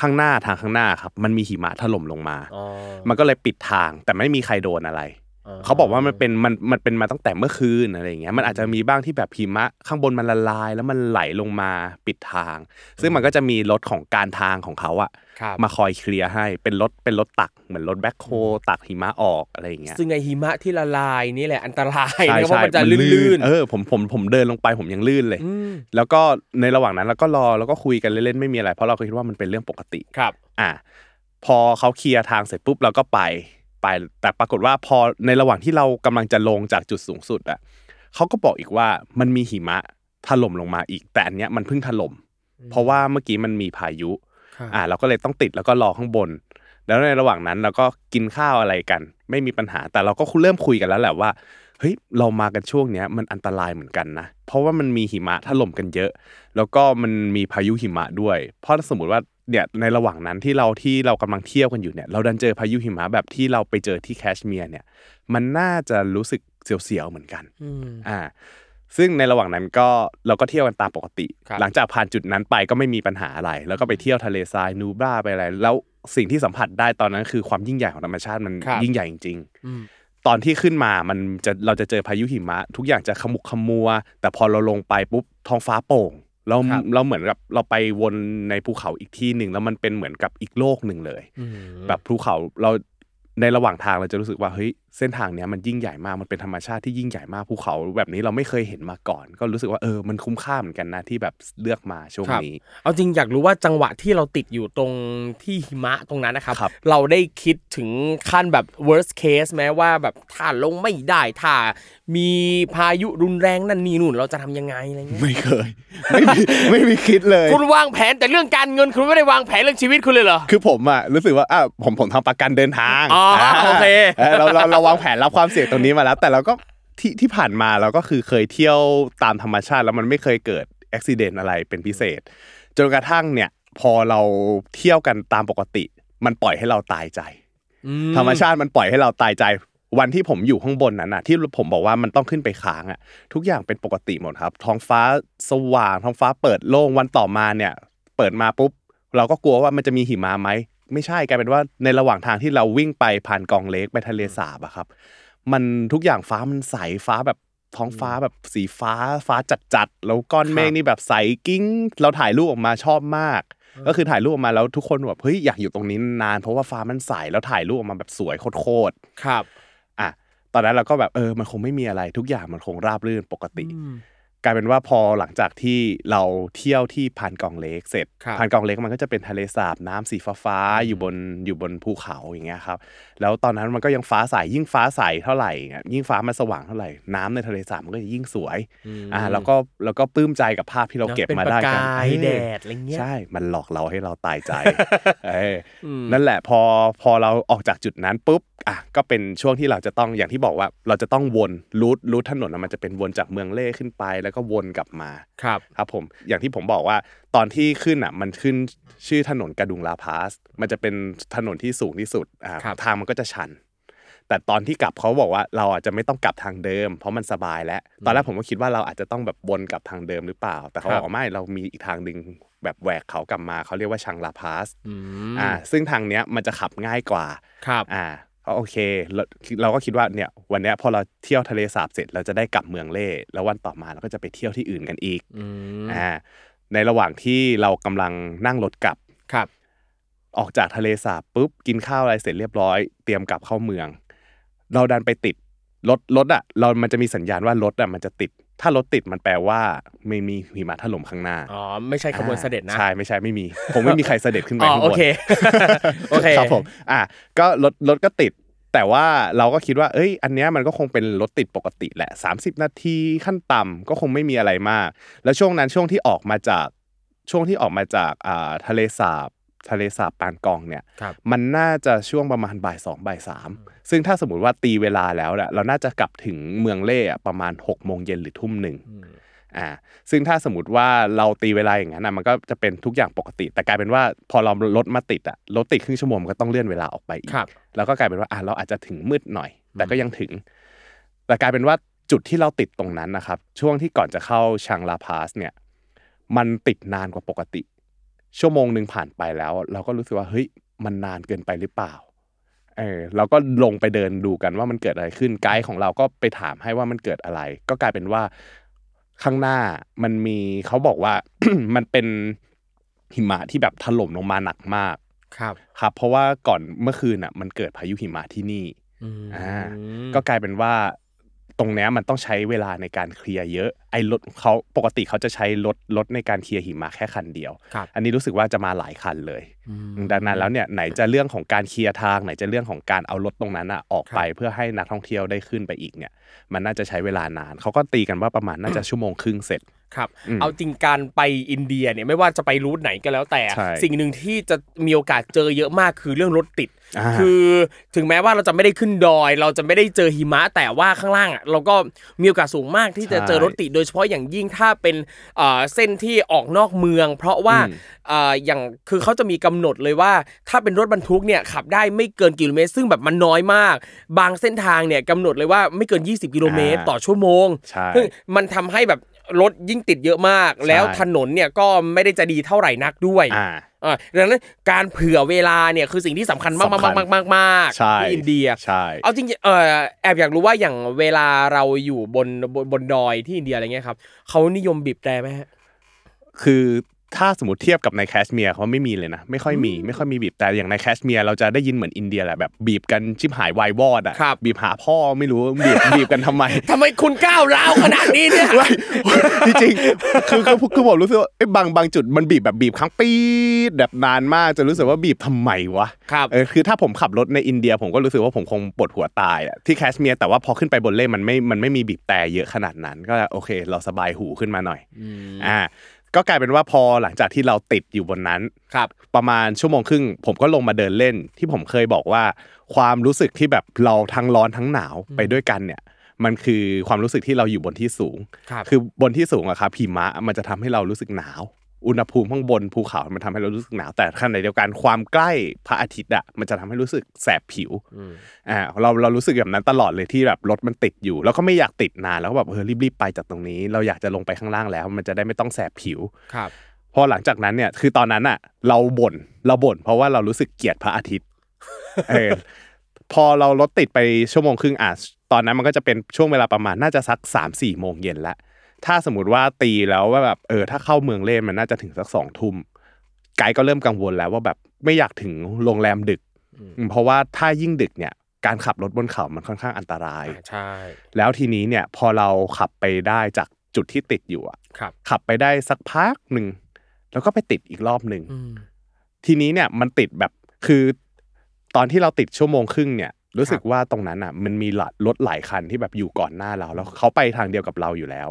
S2: ข้างหน้าทางข้างหน้าครับ มันมีหิมะถล่มลงมา
S1: อ๋อ
S2: มันก็เลยปิดทางแต่ไม่มีใครโดนอะไร
S1: อ๋อ
S2: เขาบอกว่ามันเป็นมันมันเป็นมาตั้งแต่เมื่อคืนอะไรอย่างเงี้ยมันอาจจะมีบ้างที่แบบหิมะข้างบนมันละลาย แล้วมันไหลลงมาปิดทาง ซึ่งมันก็จะมีรถของการทางของเขาอะ
S1: ครับ
S2: มาคอยเคลียร์ให้เป็นรถเป็นรถตักเหมือนรถแบ็คโฮตักหิมะออกอะไรอย่างเงี้ย
S1: ซึ่งไอหิมะที่ละลายนี่แหละอันตราย
S2: ใช่
S1: นะเพราะ
S2: ใช่
S1: มันจะ
S2: มัน
S1: ลื่น
S2: เออผมผมผมเดินลงไปผมยังลื่นเลย
S1: ๆอืม
S2: แล้วก็ในระหว่างนั้นเราก็รอแล้วก็คุยกันเล่นๆไม่มีอะไร เพราะเราก็คิดว่ามันเป็นเรื่องปกติ
S1: ครับ
S2: อะพอเขาเคลียร์ทางเสร็จปุ๊บเราก็ไป ไป แต่ปรากฏว่าพอในระหว่างที่เรากำลังจะลงจากจุดสูงสุดอะเขาก็บอกอีกว่ามันมีหิมะถล่มลงมาอีก แต่อันเนี้ยมันเพิ่งถล่มเพราะว่าเมื่อกี้มันมีพายุ
S1: ครับ
S2: อะเราก็เลยต้องติดแล้วก็รอข้างบน แล้วในระหว่างนั้นเราก็กินข้าวอะไรกัน ไม่มีปัญหาแต่เราก็เริ่มคุยกันแล้วแหละว่า เฮ้ยเรามากันช่วงเนี้ยมันอันตรายเหมือนกันนะ เพราะว่ามันมีหิมะถล่มกันเยอะ แล้วก็มันมีพายุหิมะด้วย เพราะถ้าสมมติว่าเนี่ยในระหว่างนั้นที่เราที่เรากำลังเที่ยวกันอยู่เนี่ย เราดันเจอพายุหิมะแบบที่เราไปเจอที่แคชเมียร์เนี่ย มันน่าจะรู้สึกเสียวๆเหมือนกัน
S1: อืม
S2: อ่าซึ่งในระหว่างนั้นก็เราก็เที่ยวกันตามปกติ
S1: ครับ
S2: หลังจากผ่านจุดนั้นไปก็ไม่มีปัญหาอะไร แล้วก็ไปเที่ยวทะเลทรายนูบราไปอะไร แล้วสิ่งที่สัมผัสได้ตอนนั้นคือความยิ่งใหญ่ของธรรมชาติมัน
S1: ครับ
S2: ยิ่งใหญ่จริง
S1: อืม
S2: ๆ ตอนที่ขึ้นมามันจะเราจะเจอพายุหิมะ ทุกอย่างจะขมุกขมัว แต่พอเราลงไปปุ๊บท้องฟ้าโปร่งเรา
S1: ครับ
S2: เราเหมือนกับเราไปวนในภูเขาอีกที่หนึ่งแล้วมันเป็นเหมือนกับอีกโลกหนึ่งเลย
S1: อืม
S2: แบบภูเขาเราในระหว่างทางเราจะรู้สึกว่าเฮ้ยเส้นทางเนี้ยมันยิ่งใหญ่มาก มันเป็นธรรมชาติที่ยิ่งใหญ่มากภูเขาแบบนี้เราไม่เคยเห็นมาก่อน ก็รู้สึกว่าเออมันคุ้มค่าเหมือนกันนะที่แบบเลือกมาช่วง
S1: ครับ
S2: นี้
S1: เอาจริงอยากรู้ว่าจังหวะที่เราติดอยู่ตรงที่หิมะตรงนั้นนะครับ
S2: ครับ
S1: เราได้คิดถึงขั้นแบบ worst case ไหมว่าแบบถ้าลงไม่ได้ถ้ามีพายุรุนแรงนั่นนี่นู่นเราจะทำยังไงอะไรเงี้ย
S2: ไม่เคย ไม่มีไม่มีคิดเลย
S1: คุณวางแผนแต่เรื่องการเงินคุณไม่ได้วางแผนเรื่องชีวิตคุณเลยเหรอ
S2: คือผมอะรู้สึกว่าอะผมผมทำประกันเดินทาง
S1: อ๋อโอเค
S2: เราเราเราวางแผนรับความเสี่ยงตรงนี้มาแล้ว แต่เราก็ที่ที่ผ่านมาเราก็คือเคยเที่ยวตามธรรมชาติแล้วมันไม่เคยเกิดอุบิเหตุอะไรเป็นพิเศษ จนกระทั่งเนี่ยพอเราเที่ยวกันตามปกติ มันปล่อยให้เราตายใจ ธรรมชาติมันปล่อยให้เราตายใจ วันที่ผมอยู่ข้างบนนั้นน่ะ ที่ผมบอกว่ามันต้องขึ้นไปค้างอะ ทุกอย่างเป็นปกติหมดครับ ท้องฟ้าสว่างท้องฟ้าเปิดโล่งวันต่อมาเนี่ย เปิดมาปุ๊บเราก็กลัวว่ามันจะมีหิมะไหม ไม่ใช่กลายเป็นว่าในระหว่างทางที่เราวิ่งไปผ่านกองเล็กไปทะเลสาบอะครับ มันทุกอย่างฟ้ามันใสฟ้าแบบท้องฟ้าแบบสีฟ้าฟ้าจัดๆแล้วก้อนเมฆนี่แบบใสกิ้ง เราถ่ายรูปออกมาชอบมาก ก็คือถ่ายรูปออกมาแล้วทุกคนแบบเฮ้ยอยากอยู่ตรงนี้นานเพราะว่าฟ้ามันใสแล้วถ่ายรูปออกมาแบบสวยโคตรๆ
S1: ครับ
S2: อะตอนนั้นเราก็แบบเออมันคงไม่มีอะไรทุกอย่างมันคงราบรื่นปกติ กลายเป็นว่าพอหลังจากที่เราเที่ยวที่พานกองเล็กเสร็จ
S1: ครับ
S2: พานกองเล็กมันก็จะเป็นทะเลสาบน้ำสีฟ้าๆอยู่บนอยู่บนภูเขาอย่างเงี้ยครับแล้วตอนนั้นมันก็ยังฟ้าใสยิ่งฟ้าใสเท่าไหร่เงี้ยยิ่งฟ้ามันสว่างเท่าไหร่น้ำในทะเลสาบมันก็จะยิ่งสวยอ่าแล้วก็แล้วก็ปลื้มใจกับภาพที่เราเก็บมาได้
S1: เป็นประ
S2: กัน
S1: กาย
S2: เออ
S1: แดดอะไรเงี้ย
S2: ใช่มันหลอกเราให้เราตายใจเอออ
S1: ม
S2: นั่นแหละพอพอเราออกจากจุดนั้นปุ๊บอะก็เป็นช่วงที่เราจะต้องอย่างที่บอกว่าเราจะต้องวนรูทรูทถนนนะมันจะเป็นวนจากเมืองเล่ขึ้นไปแล้วก็วนกลับมา
S1: ครับ
S2: ครับผมอย่างที่ผมบอกว่าตอนที่ขึ้นอะมันขึ้นชื่อถนนกระดุงลาพาส มันจะเป็นถนนที่สูงที่สุดอ่า
S1: ครับ
S2: ทางมันก็จะชัน แต่ตอนที่กลับเขาบอกว่าเราอาจจะไม่ต้องกลับทางเดิม เพราะมันสบายแล้ว ตอนแรกผมก็คิดว่าเราอาจจะต้องแบบวนกลับทางเดิมหรือเปล่า แต่เขาบอกว่าไม่เรามีอีกทางหนึ่งแบบแหวกเขากลับมาเขาเรียกว่าชังลาพาส
S1: อืม
S2: อ่าซึ่งทางเนี้ยมันจะขับง่ายกว่า
S1: ครับ
S2: อ่าก็ โอเคเราเราก็คิดว่าเนี่ยวันเนี้ยพอเราเที่ยวทะเลสาบเสร็จเราจะได้กลับเมืองเล่ แล้ววันต่อมาเราก็จะไปเที่ยวที่อื่นกันอีก
S1: อืม
S2: อ่าในระหว่างที่เรากำลังนั่งรถกลับ
S1: ครับ
S2: ออกจากทะเลสาบปุ๊บกินข้าวอะไรเสร็จเรียบร้อย เตรียมกลับเข้าเมือง เราดันไปติดรถรถอะ เรามันจะมีสัญญาณว่ารถอะมันจะติด ถ้ารถติดมันแปลว่าไม่มีหิมะถล่มข้างหน้า
S1: อ๋อ ไม่ใช่ขบวนเสด็จนะ
S2: ใช่ ไม่ใช่ไม่มี ผมไม่มีใครเสด็จขึ้นไป
S1: อ๋อ
S2: ข้างบน
S1: โอเค โอเค
S2: ครับผม อะ ก็รถรถก็ติด แต่ว่าเราก็คิดว่า เอ้ย อันเนี้ยมันก็คงเป็นรถติดปกติแหละ 30 นาทีขั้นต่ำก็คงไม่มีอะไรมาก แล้วช่วงนั้นช่วงที่ออกมาจากช่วงที่ออกมาจากอ่าทะเลสาบทะเลสาบปานกองเนี่ย
S1: ครับ
S2: มันน่าจะช่วงประมาณบ่ายสองบ่ายสาม ซึ่งถ้าสมมติว่าตีเวลาแล้วเนี่ยเราน่าจะกลับถึงเมืองเล่อะประมาณ6กโมงเย็นหรือทุ่มหนึ่งอ่าซึ่งถ้าสมมติว่าเราตีเวลาอย่างนั้นนะมันก็จะเป็นทุกอย่างปกติ แต่กลายเป็นว่าพอเรารถมาติดอะรถติดครึ่งชั่วโมงมันก็ต้องเลื่อนเวลาออกไปอีก
S1: ครับ
S2: แล้วก็กลายเป็นว่าอะเราอาจจะถึงมืดหน่อย แต่ก็ยังถึง แต่กลายเป็นว่าจุดที่เราติดตรงนั้นนะครับ ช่วงที่ก่อนจะเข้าชังลาพาสเนี่ย มันติดนานกว่าปกติ ชั่วโมงหนึ่งผ่านไปแล้ว เราก็รู้สึกว่าเฮ้ยมันนานเกินไปหรือเปล่า เออเราก็ลงไปเดินดูกันว่ามันเกิดอะไรขึ้นไกด์ของเราก็ไปถามให้ว่ามันเกิดอะไร ก็กลายเป็นว่าข้างหน้ามันมีเขาบอกว่ามันเป็นหิมะที่แบบถล่มลงมาหนักมาก
S1: ครับ
S2: ครับ เพราะว่าก่อนเมื่อคืนอะ มันเกิดพายุหิมะที่นี่อ่าก็กลายเป็นว่าตรงเนี้ยมันต้องใช้เวลาในการเคลียร์เยอะ ไอ้รถเขาปกติเขาจะใช้รถรถในการเคลียร์หิมะแค่คันเดียว
S1: ครับ
S2: อันนี้รู้สึกว่าจะมาหลายคันเลย ดังนั้นแล้วเนี่ยไหนจะเรื่องของการเคลียร์ทาง ไหนจะเรื่องของการเอารถตรงนั้นอะออกไป
S1: ครับ
S2: เพื่อให้นักท่องเที่ยวได้ขึ้นไปอีกเนี่ย มันน่าจะใช้เวลานานเขาก็ตีกันว่าประมาณน่าจะชั่วโมงครึ่งเสร็จ
S1: ครับ
S2: อืม
S1: เอาจริงการไปอินเดียเนี่ยไม่ว่าจะไปรูทไหนก็แล้วแต่
S2: ใช่
S1: สิ่งหนึ่งที่จะมีโอกาสเจอเยอะมากคือเรื่องรถติด
S2: อ่า
S1: คือถึงแม้ว่าเราจะไม่ได้ขึ้นดอย เราจะไม่ได้เจอหิมะแต่ว่าข้างล่างอะเราก็มีโอกาสสูงมากที่จะ
S2: ใช่
S1: เจอรถติดโดยเฉพาะอย่างยิ่งถ้าเป็นเอ่อเส้นที่ออกนอกเมือง เพราะว่า
S2: อืม
S1: เอ่ออย่างคือเขาจะมีกำหนดเลยว่า ถ้าเป็นรถบรรทุกเนี่ยขับได้ไม่เกินกิโลเมตร ซึ่งแบบมันน้อยมาก บางเส้นทางเนี่ยกำหนดเลยว่าไม่เกิน 20 กิโลเมตร
S2: อ่า
S1: ต่อชั่วโมง
S2: ใช่
S1: ซึ่งมันทำให้แบบรถยิ่งติดเยอะมาก แล้วถนนเนี่ยก็ไม่ได้จะดีเท่าไหร่นักด้วย
S2: อ่า
S1: เออดังนั้นการเผื่อเวลาเนี่ยคือสิ่งที่สำคัญมากมาก
S2: สำคัญ
S1: มากมากมาก
S2: ใช่
S1: ที่อินเดีย
S2: ใช่
S1: เอาจริงๆเออแอบอยากรู้ว่าอย่างเวลาเราอยู่บนบนบนดอยที่อินเดียอะไรเงี้ยครับเขานิยมบีบแตรไหมฮะ
S2: คือ ถ้าสมมติเทียบกับในแคชเมียร์เขาไม่มีเลยนะ ไม่ค่อยมีไม่ค่อยมีบีบแต่อย่างในแคชเมียร์เราจะได้ยินเหมือนอินเดียแหละแบบบีบกันชิบหายวายวอดอะ
S1: ครับ
S2: บีบหาพ่อไม่รู้บีบบีบกันทำไม
S1: ทำไมคุณก้าวร้าวขนาดนี้เนี่ย
S2: จริงๆคือคือคือผมรู้สึกว่าเอ้ยบางบางจุดมันบีบแบบบีบค้างปี๊ดแบบนานมากจนรู้สึกว่าบีบทำไมวะ
S1: ครับ
S2: เออคือถ้าผมขับรถในอินเดีย ผมก็รู้สึกว่าผมคงปวดหัวตายอะที่แคชเมียร์แต่ว่าพอขึ้นไปบนเลห์มันไม่มันไม่มีบีบแตรเยอะขนาดนั้น ก็โอเค เราสบายหูขึ้นมาหน่อยอ่า ก็กลายเป็นว่าพอหลังจากที่เราติดอยู่บนนั้น
S1: ครับ
S2: ประมาณชั่วโมงครึ่ง ผมก็ลงมาเดินเล่น ที่ผมเคยบอกว่า ความรู้สึกที่แบบเราทั้งร้อนทั้งหนาวไปด้วยกันเนี่ย มันคือความรู้สึกที่เราอยู่บนที่สูง
S1: ครับ
S2: คือบนที่สูงอะครับหิมะมันจะทำให้เรารู้สึกหนาว อุณหภูมิข้างบนภูเขามันทำให้เรารู้สึกหนาวแต่ขณะเดียวกันความใกล้พระอาทิตย์อะมันจะทำให้รู้สึกแสบผิวอ่าเราเรารู้สึกแบบนั้นตลอดเลยที่แบบรถมันติดอยู่ แล้วก็ไม่อยากติดนานแล้วก็แบบเออรีบๆไปจากตรงนี้ เราอยากจะลงไปข้างล่างแล้ว มันจะได้ไม่ต้องแสบผิว
S1: ครับ
S2: พอหลังจากนั้นเนี่ยคือตอนนั้นอะ เราบ่นเราบ่นเพราะว่าเรารู้สึกเกลียดพระอาทิตย์เออพอเรารถติดไปชั่วโมงครึ่งอะตอนนั้นมันก็จะเป็นช่วงเวลาประมาณน่าจะสักสามสี่โมงเย็นละ ถ้าสมมติว่าตีแล้วว่าแบบเออถ้าเข้าเมืองเล่นมันน่าจะถึงสักสองทุ่มไกด์ก็เริ่มกังวลแล้วว่าแบบไม่อยากถึงโรงแรมดึก เพราะว่าถ้ายิ่งดึกเนี่ยการขับรถบนเขามันค่อนข้างอันตราย
S1: ใช่
S2: แล้วทีนี้เนี่ยพอเราขับไปได้จากจุดที่ติดอยู่อะ
S1: ครับ
S2: ขับไปได้สักพักหนึ่งแล้วก็ไปติดอีกรอบหนึ่งทีนี้เนี่ยมันติดแบบคือตอนที่เราติดชั่วโมงครึ่งเนี่ย รู้สึกว่าตรงนั้นอะ มันมีหลายรถหลายคันที่แบบอยู่ก่อนหน้าเราแล้วเขาไปทางเดียวกับเราอยู่แล้ว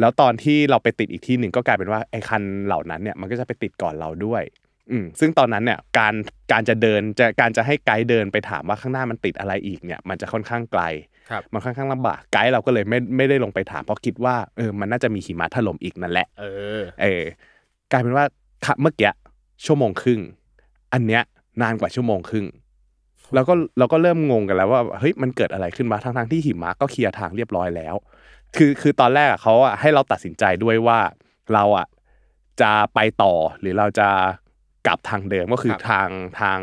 S2: แล้วตอนที่เราไปติดอีกที่หนึ่งก็กลายเป็นว่าไอ้คันเหล่านั้นเนี่ยมันก็จะไปติดก่อนเราด้วยอืมซึ่งตอนนั้นเนี่ยการการจะเดินจะการจะให้ไกด์เดินไปถามว่าข้างหน้ามันติดอะไรอีกเนี่ย มันจะค่อนข้างไกล
S1: ครับ
S2: มันค่อนข้างลำบากไกด์เราก็เลยไม่ไม่ได้ลงไปถามเพราะคิดว่าเออมันน่าจะมีหิมะถล่มอีกนั่นแหละ
S1: เออ
S2: เออกลายเป็นว่าค่ะเมื่อกี้ชั่วโมงครึ่ง อันเนี้ยนานกว่าชั่วโมงครึ่งแล้วก็เราก็เริ่มงงกันแล้วว่าเฮ้ยมันเกิดอะไรขึ้นมาทั้งๆที่หิมะก็เคลียร์ทางเรียบร้อยแล้ว คือคือตอนแรกอะเขาอะให้เราตัดสินใจด้วยว่าเราอะจะไปต่อหรือเราจะกลับทางเดิมก็คือ
S1: ครับ
S2: ทางทาง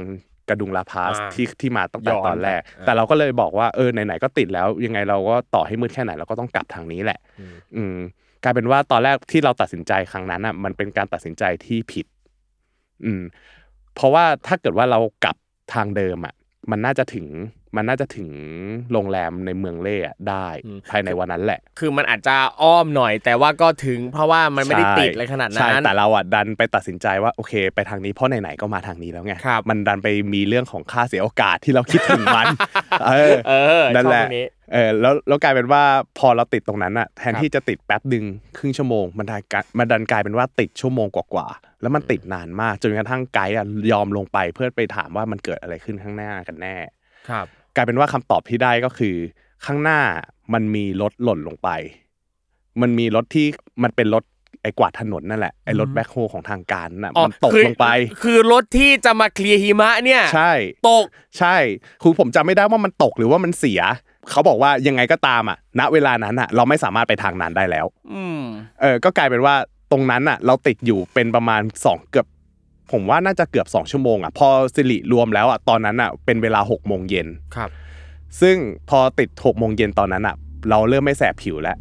S2: กระดุงลาพาส
S1: อ่า
S2: ที่ที่มาตั้งแต่
S1: ย้อน
S2: ตอนแรก
S1: ไปอ่า
S2: แต่เราก็เลยบอกว่าเออไหนๆก็ติดแล้ว ยังไงเราก็ต่อให้มืดแค่ไหนเราก็ต้องกลับทางนี้แหละ อืมกลายเป็นว่าตอนแรกที่เราตัดสินใจครั้งนั้นอะ มันเป็นการตัดสินใจที่ผิด อืม เพราะว่าถ้าเกิดว่าเรากลับทางเดิมอะ มันน่าจะถึง มันน่าจะถึงโรงแรมในเมืองเล่อะได้
S1: อืม
S2: ภายในวันนั้นแหละ
S1: คือมันอาจจะอ้อมหน่อย แต่ว่าก็ถึงเพราะว่ามันไม่ได้ติดอะไรขนาด
S2: ใช่
S1: นั้น
S2: แต่เราอะดันไปตัดสินใจว่าโอเค ไปทางนี้เพราะไหนๆก็มาทางนี้แล้วไง
S1: ครับ
S2: มันดันไปมีเรื่องของค่าเสียโอกาสที่เราคิดถึงมัน เออ
S1: เออ
S2: นั่นแหละ
S1: ชอบตรงนี้
S2: เออแล้วแล้วกลายเป็นว่าพอเราติดตรงนั้นอะแทน
S1: ครับ
S2: ที่จะติดแป๊บหนึ่งครึ่งชั่วโมง มันดันกลายมันดันกลายเป็นว่าติดชั่วโมงกว่าๆแล้วมันติดนานมากจนกระทั่งไกด์อะยอมลงไปเพื่อไปถามว่ามันเกิดอะไรขึ้นข้างหน้ากันแน่
S1: ครับ
S2: กลายเป็นว่าคำตอบที่ได้ก็คือ ข้างหน้ามันมีรถหล่นลงไป มันมีรถที่มันเป็นรถไอ้กวาดถนนนั่นแหละไอ้รถแบ็คโฮของทางการน่ะ
S1: อ๋อ
S2: มันตก
S1: คือ
S2: ลงไป
S1: คือรถที่จะมาเคลียร์หิมะเนี่ย
S2: ใช่
S1: ตก
S2: ใช่คือผมจำไม่ได้ว่ามันตกหรือว่ามันเสีย เขาบอกว่ายังไงก็ตามอะ ณเวลานั้นอะ เราไม่สามารถไปทางนั้นได้แล้ว
S1: อืม
S2: เออก็กลายเป็นว่าตรงนั้นอะ เราติดอยู่เป็นประมาณสองเกือบ ผมว่าน่าจะเกือบสองชั่วโมงอะพอสิริรวมแล้วอะตอนนั้นอะเป็นเวลาหกโมงเย็น
S1: ครับ
S2: ซึ่งพอติดหกโมงเย็นตอนนั้นอะ เราเริ่มไม่แสบผิวแล้ว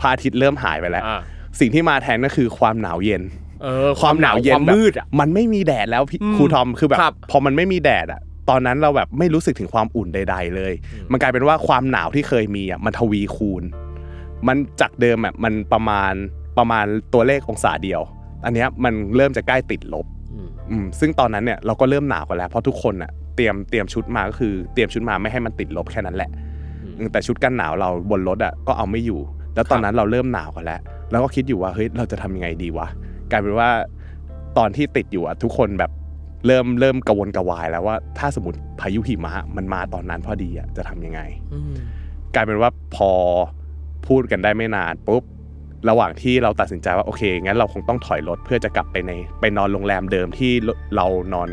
S2: พระอาทิตย์เริ่มหายไปแล้ว
S1: อ่า
S2: สิ่งที่มาแทนก็คือความหนาวเย็น
S1: เออ
S2: ความหนาวเย็น
S1: ความ
S2: แบบ
S1: มืดอะ
S2: มันไม่มีแดดแล้วพี่
S1: อืม
S2: ครูทอมคือแบบ
S1: ครับ
S2: พอมันไม่มีแดดอะตอนนั้นเราแบบไม่รู้สึกถึงความอุ่นใด ๆ เลย มันกลายเป็นว่าความหนาวที่เคยมีอะมันทวีคูณ มันจากเดิมอะมันประมาณประมาณตัวเลของศาเดียว อันเนี้ยมันเริ่มจะใกล้ติดลบ
S1: อืม
S2: อืมซึ่งตอนนั้นเนี่ยเราก็เริ่มหนาวกันแล้วเพราะทุกคนอะเตรียมเตรียมชุดมาก็คือ เตรียมชุดมาไม่ให้มันติดลบแค่นั้นแหละอืมแต่ชุดกันหนาวเราบนรถอะก็เอาไม่อยู่ แล้วตอนนั้นเราเริ่มหนาวกันแล้ว แล้วก็คิดอยู่ว่าเฮ้ยเราจะทำยังไงดีวะกลายเป็นว่าตอนที่ติดอยู่อะทุกคนแบบเริ่มเริ่มกระวนกระวายแล้วว่าถ้าสมมติพายุหิมะมันมาตอนนั้นพอดีอะจะทำยังไง
S1: อืม
S2: กลายเป็นว่าพอพูดกันได้ไม่นานปุ๊บ ระหว่างที่เราตัดสินใจว่าโอเคงั้นเราคงต้องถอยรถเพื่อจะกลับไปในไปนอนโรงแรมเดิมที่เรานอน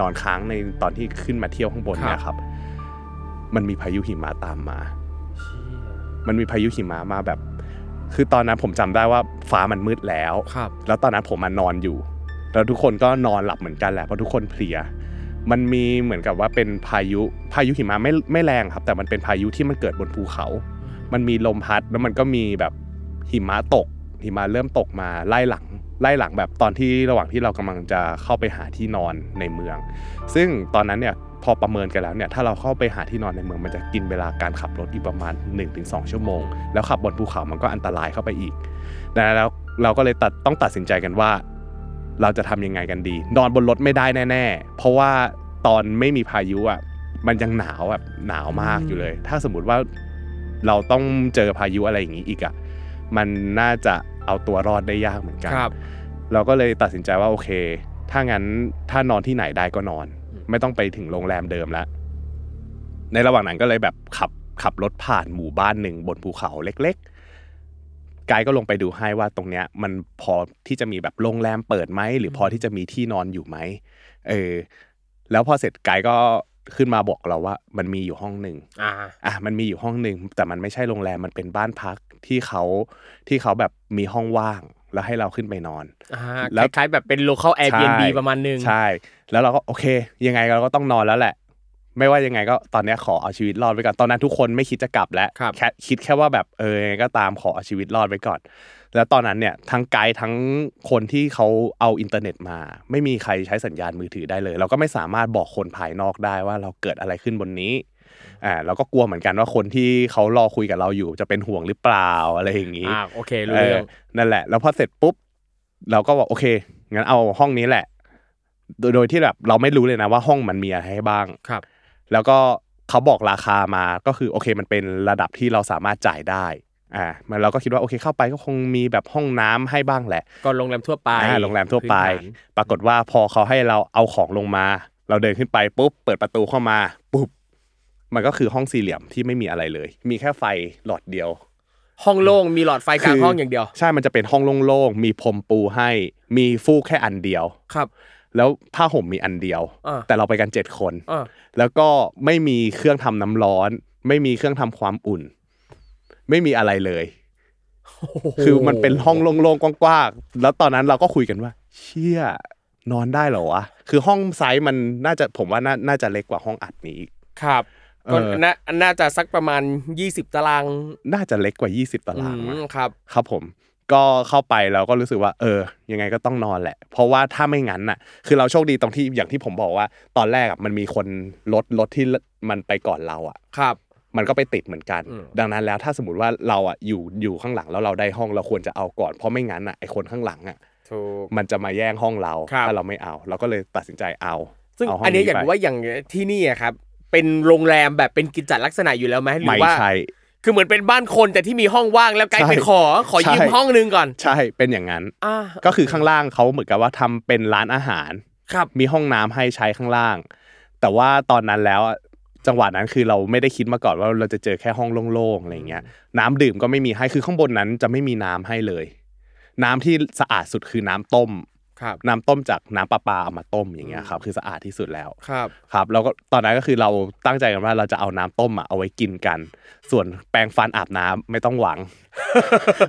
S2: นอนค้างในตอนที่ขึ้นมาเที่ยวข้างบนเนี่ยครับ มันมีพายุหิมะตามมา มันมีพายุหิมะมาแบบ คือตอนนั้นผมจำได้ว่าฟ้ามันมืดแล้ว
S1: ครับ
S2: แล้วตอนนั้นผมมานอนอยู่ แล้วทุกคนก็นอนหลับเหมือนกันแหละเพราะทุกคนเพลีย มันมีเหมือนกับว่าเป็นพายุพายุหิมะไม่ไม่แรงครับ แต่มันเป็นพายุที่มันเกิดบนภูเขา มันมีลมพัดแล้วมันก็มีแบบ หิมะตกหิมะเริ่มตกมาไล่หลังไล่หลังแบบตอนที่ระหว่างที่เรากำลังจะเข้าไปหาที่นอนในเมือง ซึ่งตอนนั้นเนี่ยพอประเมินกันแล้วเนี่ยถ้าเราเข้าไปหาที่นอนในเมืองมันจะกินเวลาการขับรถอีกประมาณ 1-2 ชั่วโมง แล้วขับบนภูเขามันก็อันตรายเข้าไปอีกดังนั้นแล้วเราก็เลยตัดต้องตัดสินใจกันว่า เราจะทำยังไงกันดี นอนบนรถไม่ได้แน่ ๆ เพราะว่าตอนไม่มีพายุอะมันยังหนาวแบบหนาวมากอยู่เลย ถ้าสมมติว่าเราต้องเจอพายุอะไรอย่างนี้อีกอะ มันน่าจะเอาตัวรอดได้ยากเหมือนกัน
S1: ครับ
S2: เราก็เลยตัดสินใจว่าโอเค ถ้างั้นถ้านอนที่ไหนได้ก็นอน
S1: อืม
S2: ไม่ต้องไปถึงโรงแรมเดิมแล้วในระหว่างนั้นก็เลยแบบขับขับรถผ่านหมู่บ้านหนึ่งบนภูเขาเล็กๆ ไกด์ก็ลงไปดูให้ว่าตรงเนี้ยมันพอที่จะมีแบบโรงแรมเปิดไหมหรือพอที่จะมีที่นอนอยู่ไหมเออ แล้วพอเสร็จไกด์ก็ขึ้นมาบอกเราว่า มันมีอยู่ห้องหนึ่ง
S1: อ่า
S2: อะมันมีอยู่ห้องหนึ่งแต่มันไม่ใช่โรงแรมมันเป็นบ้านพัก ที่เขาที่เขาแบบมีห้องว่างแล้วให้เราขึ้นไปนอน
S1: อ่า
S2: แล้ว
S1: คล้ายๆแบบเป็น local Airbnb
S2: ใช่
S1: ประมาณนึง
S2: ใช่ แล้วเราก็โอเค ยังไงเราก็ต้องนอนแล้วแหละ ไม่ว่ายังไงก็ตอนเนี้ยขอเอาชีวิตรอดไว้ก่อนตอนนั้นทุกคนไม่คิดจะกลับแล้ว
S1: ครับ
S2: แค่คิดแค่ว่าแบบเออยังไงก็ตามขอเอาชีวิตรอดไว้ก่อน แล้วตอนนั้นเนี่ยทั้งไกด์ทั้งคนที่เขาเอาอินเทอร์เน็ตมา ไม่มีใครใช้สัญญาณมือถือได้เลย เราก็ไม่สามารถบอกคนภายนอกได้ว่าเราเกิดอะไรขึ้นบนนี้ อ่าเราก็กลัวเหมือนกันว่าคนที่เขารอคุยกับเราอยู่จะเป็นห่วงหรือเปล่าอะไรอย่างนี้
S1: อ่าโอเครู้เรื่อง
S2: นั่นแหละ แล้วพอเสร็จปุ๊บ เราก็บอกโอเคงั้นเอาห้องนี้แหละ โดยโดยที่แบบเราไม่รู้เลยนะว่าห้องมันมีอะไรให้บ้าง
S1: ครับ
S2: แล้วก็เขาบอกราคามาก็คือโอเคมันเป็นระดับที่เราสามารถจ่ายได้อ่ามันเราก็คิดว่าโอเคเข้าไปก็คงมีแบบห้องน้ำให้บ้างแหละ
S1: ก็โรงแรมทั่วไป
S2: อ่าโรงแรมทั่วไป
S1: พื้นฐาน
S2: ปรากฏว่าพอเขาให้เราเอาของลงมา เราเดินขึ้นไปปุ๊บเปิดประตูเข้ามาปุ๊บ มันก็คือห้องสี่เหลี่ยมที่ไม่มีอะไรเลย มีแค่ไฟหลอดเดียว
S1: ห้องโล่งมีหลอดไฟกลางห้องอย่างเดียว
S2: ใช่มันจะเป็นห้องโล่งๆมีพรมปูให้ มีฟูกแค่อันเดียว
S1: ครับ
S2: แล้วผ้าห่มมีอันเดียว
S1: อ่า
S2: แต่เราไปกันเจ็ดคน
S1: อ่า
S2: แล้วก็ไม่มีเครื่องทำน้ำร้อน ไม่มีเครื่องทำความอุ่น ไม่มีอะไรเลยคือมันเป็นห้องโล่งๆกว้างๆแล้วตอนนั้นเราก็คุยกันว่า เชี่ยนอนได้เหรอวะคือห้องไซส์มันน่าจะผมว่าน่าน่าจะเล็กกว่าห้องอัดนี้อีก
S1: ครับ
S2: เออ
S1: ก็น่าน่าจะสักประมาณ 20 ตาราง
S2: น่าจะเล็กกว่า 20 ตาราง
S1: อื
S2: มั้ง
S1: มครับ
S2: ครับผม ก็เข้าไปเราก็รู้สึกว่า เออ ยังไงก็ต้องนอนแหละ เพราะว่าถ้าไม่งั้นน่ะ คือเราโชคดีตรงที่อย่างที่ผมบอกว่า ตอนแรกอะมันมีคนรถรถที่มันไปก่อนเราอะ
S1: ครับ
S2: มันก็ไปติดเหมือนกัน
S1: อืม
S2: ดังนั้นแล้วถ้าสมมติว่าเราอะอยู่อยู่ข้างหลังแล้วเราได้ห้องเราควรจะเอาก่อน เพราะไม่งั้นอะไอคนข้างหลังอะ
S1: ถูก
S2: มันจะมาแย่งห้องเรา
S1: ครับ
S2: ถ้าเราไม่เอา เราก็เลยตัดสินใจเอา
S1: ซึ่ง
S2: เห้
S1: อันนี้อยาก
S2: ไป
S1: รู้ว่าอย่างที่นี่อะครับ เป็นโรงแรมแบบเป็นกิจจลักษณะอยู่แล้วไหมหรื
S2: ไม่
S1: อว่า
S2: ใช่
S1: คือเหมือนเป็นบ้านคนแต่ที่มีห้องว่างแล้วไกด์
S2: ใช่
S1: ไปขอขอยืม
S2: ใช่
S1: ห้องนึงก่อน
S2: ใช่เป็นอย่างนั้น
S1: อ่า
S2: ก็คือข้างล่างเขาเหมือนกับว่าทำเป็นร้านอาหาร
S1: ครับ
S2: มีห้องน้ำให้ใช้ข้างล่าง แต่ว่าตอนนั้นแล้วอะจังหวะนั้นคือเราไม่ได้คิดมาก่อนว่าเราจะเจอแค่ห้องโล่งๆอะไรเงี้ยน้ำดื่มก็ไม่มีให้คือข้างบนนั้นจะไม่มีน้ำให้เลย น้ำที่สะอาดสุดคือน้ำต้ม
S1: ครับ
S2: น้ำต้มจากน้ำประปาเอามาต้มอย่างเงี้ยครับคือสะอาดที่สุดแล้ว
S1: ครับ
S2: ครับแล้วก็ตอนนั้นก็คือเราตั้งใจกันว่าเราจะเอาน้ำต้มอะเอาไว้กินกัน ส่วนแปรงฟันอาบน้ำไม่ต้องหวัง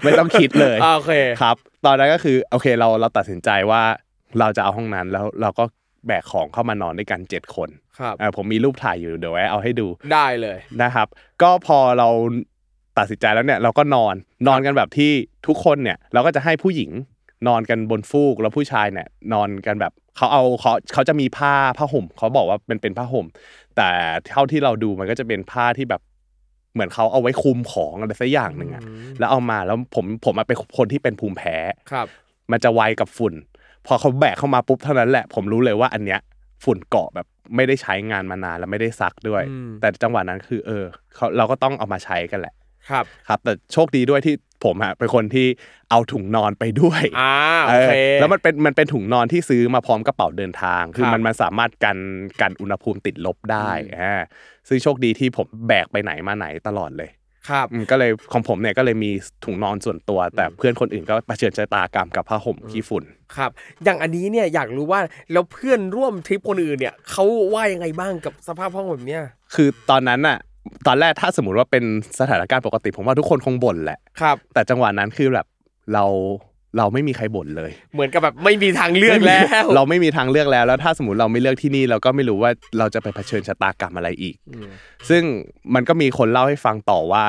S2: ไม่ต้องคิดเลย
S1: อ่าโอเค
S2: ครับ ตอนนั้นก็คือโอเคเราเราตัดสินใจว่าเราจะเอาห้องนั้นแล้วเราก็แบกของเข้ามานอนด้วยกันเจ็ดคน
S1: ครับ
S2: อ่าผมมีรูปถ่ายอยู่เดี๋ยวไว้เอาให้ดู
S1: ได้เลย
S2: นะครับ ก็พอเราตัดสินใจแล้วเนี่ยเราก็นอนนอนกันแบบที่ทุกคนเนี่ย เราก็จะให้ผู้หญิง นอนกันบนฟูกแล้วผู้ชายเนี่ยนอนกันแบบเขาเอาเขาเขาจะมีผ้าผ้าห่มเขาบอกว่าเป็นเป็นผ้าห่ม แต่เท่าที่เราดูมันก็จะเป็นผ้าที่แบบเหมือนเขาเอาไว้คลุมของอะไรสักอย่างหนึ่งอะแล้วเอามาแล้วผมผมมาเป็นคนที่เป็นภูมิแพ้
S1: ครับ
S2: มันจะไวกับฝุ่น พอเขาแบกเข้ามาปุ๊บเท่านั้นแหละ ผมรู้เลยว่าอันเนี้ยฝุ่นเกาะแบบไม่ได้ใช้งานมานานแล้วไม่ได้ซักด้วย
S1: อืม
S2: แต่จังหวะนั้นคือ เออเขาเราก็ต้องเอามาใช้กันแหละ
S1: ครับ
S2: ครับแต่โชคดีด้วยที่ผมฮะเป็นคนที่เอาถุงนอนไปด้วย
S1: อ่าโอ
S2: เออ
S1: เค
S2: แล้วมันเป็นมันเป็นถุงนอนที่ซื้อมาพร้อมกระเป๋าเดินทาง คือ
S1: ครับ
S2: มันมันสามารถกันกันอุณหภูมิติดลบได้อ่าซึ่งโชคดีที่ผมแบกไปไหนมาไหนตลอดเลย
S1: ครับ
S2: อืมก็เลยของผมเนี่ยก็เลยมีถุงนอนส่วนตัว แต่เพื่อนคนอื่นก็เผชิญชะตากรรมกับผ้าห่มขี้ฝุ่น
S1: ครับ อย่างอันนี้เนี่ยอยากรู้ว่าแล้วเพื่อนร่วมทริปคนอื่นเนี่ยเขาว่ายังไงบ้างกับสภาพห้องแบบเนี้ย
S2: คือตอนนั้นน่ะ ตอนแรกถ้าสมมติว่าเป็นสถานการณ์ปกติผมว่าทุกคนคงบ่นแหละ
S1: ครับ
S2: แต่จังหวะนั้นคือแบบเราเราไม่มีใครบ่นเลย
S1: เหมือนกับแบบไม่มีทางเลือกแล้ว
S2: เราไม่มีทางเลือกแล้วแล้ว ถ้าสมมติเราไม่เลือกที่นี่เราก็ไม่รู้ว่าเราจะไปเผชิญชะตากรรมอะไรอีก
S1: อืม
S2: ซึ่งมันก็มีคนเล่าให้ฟังต่อว่า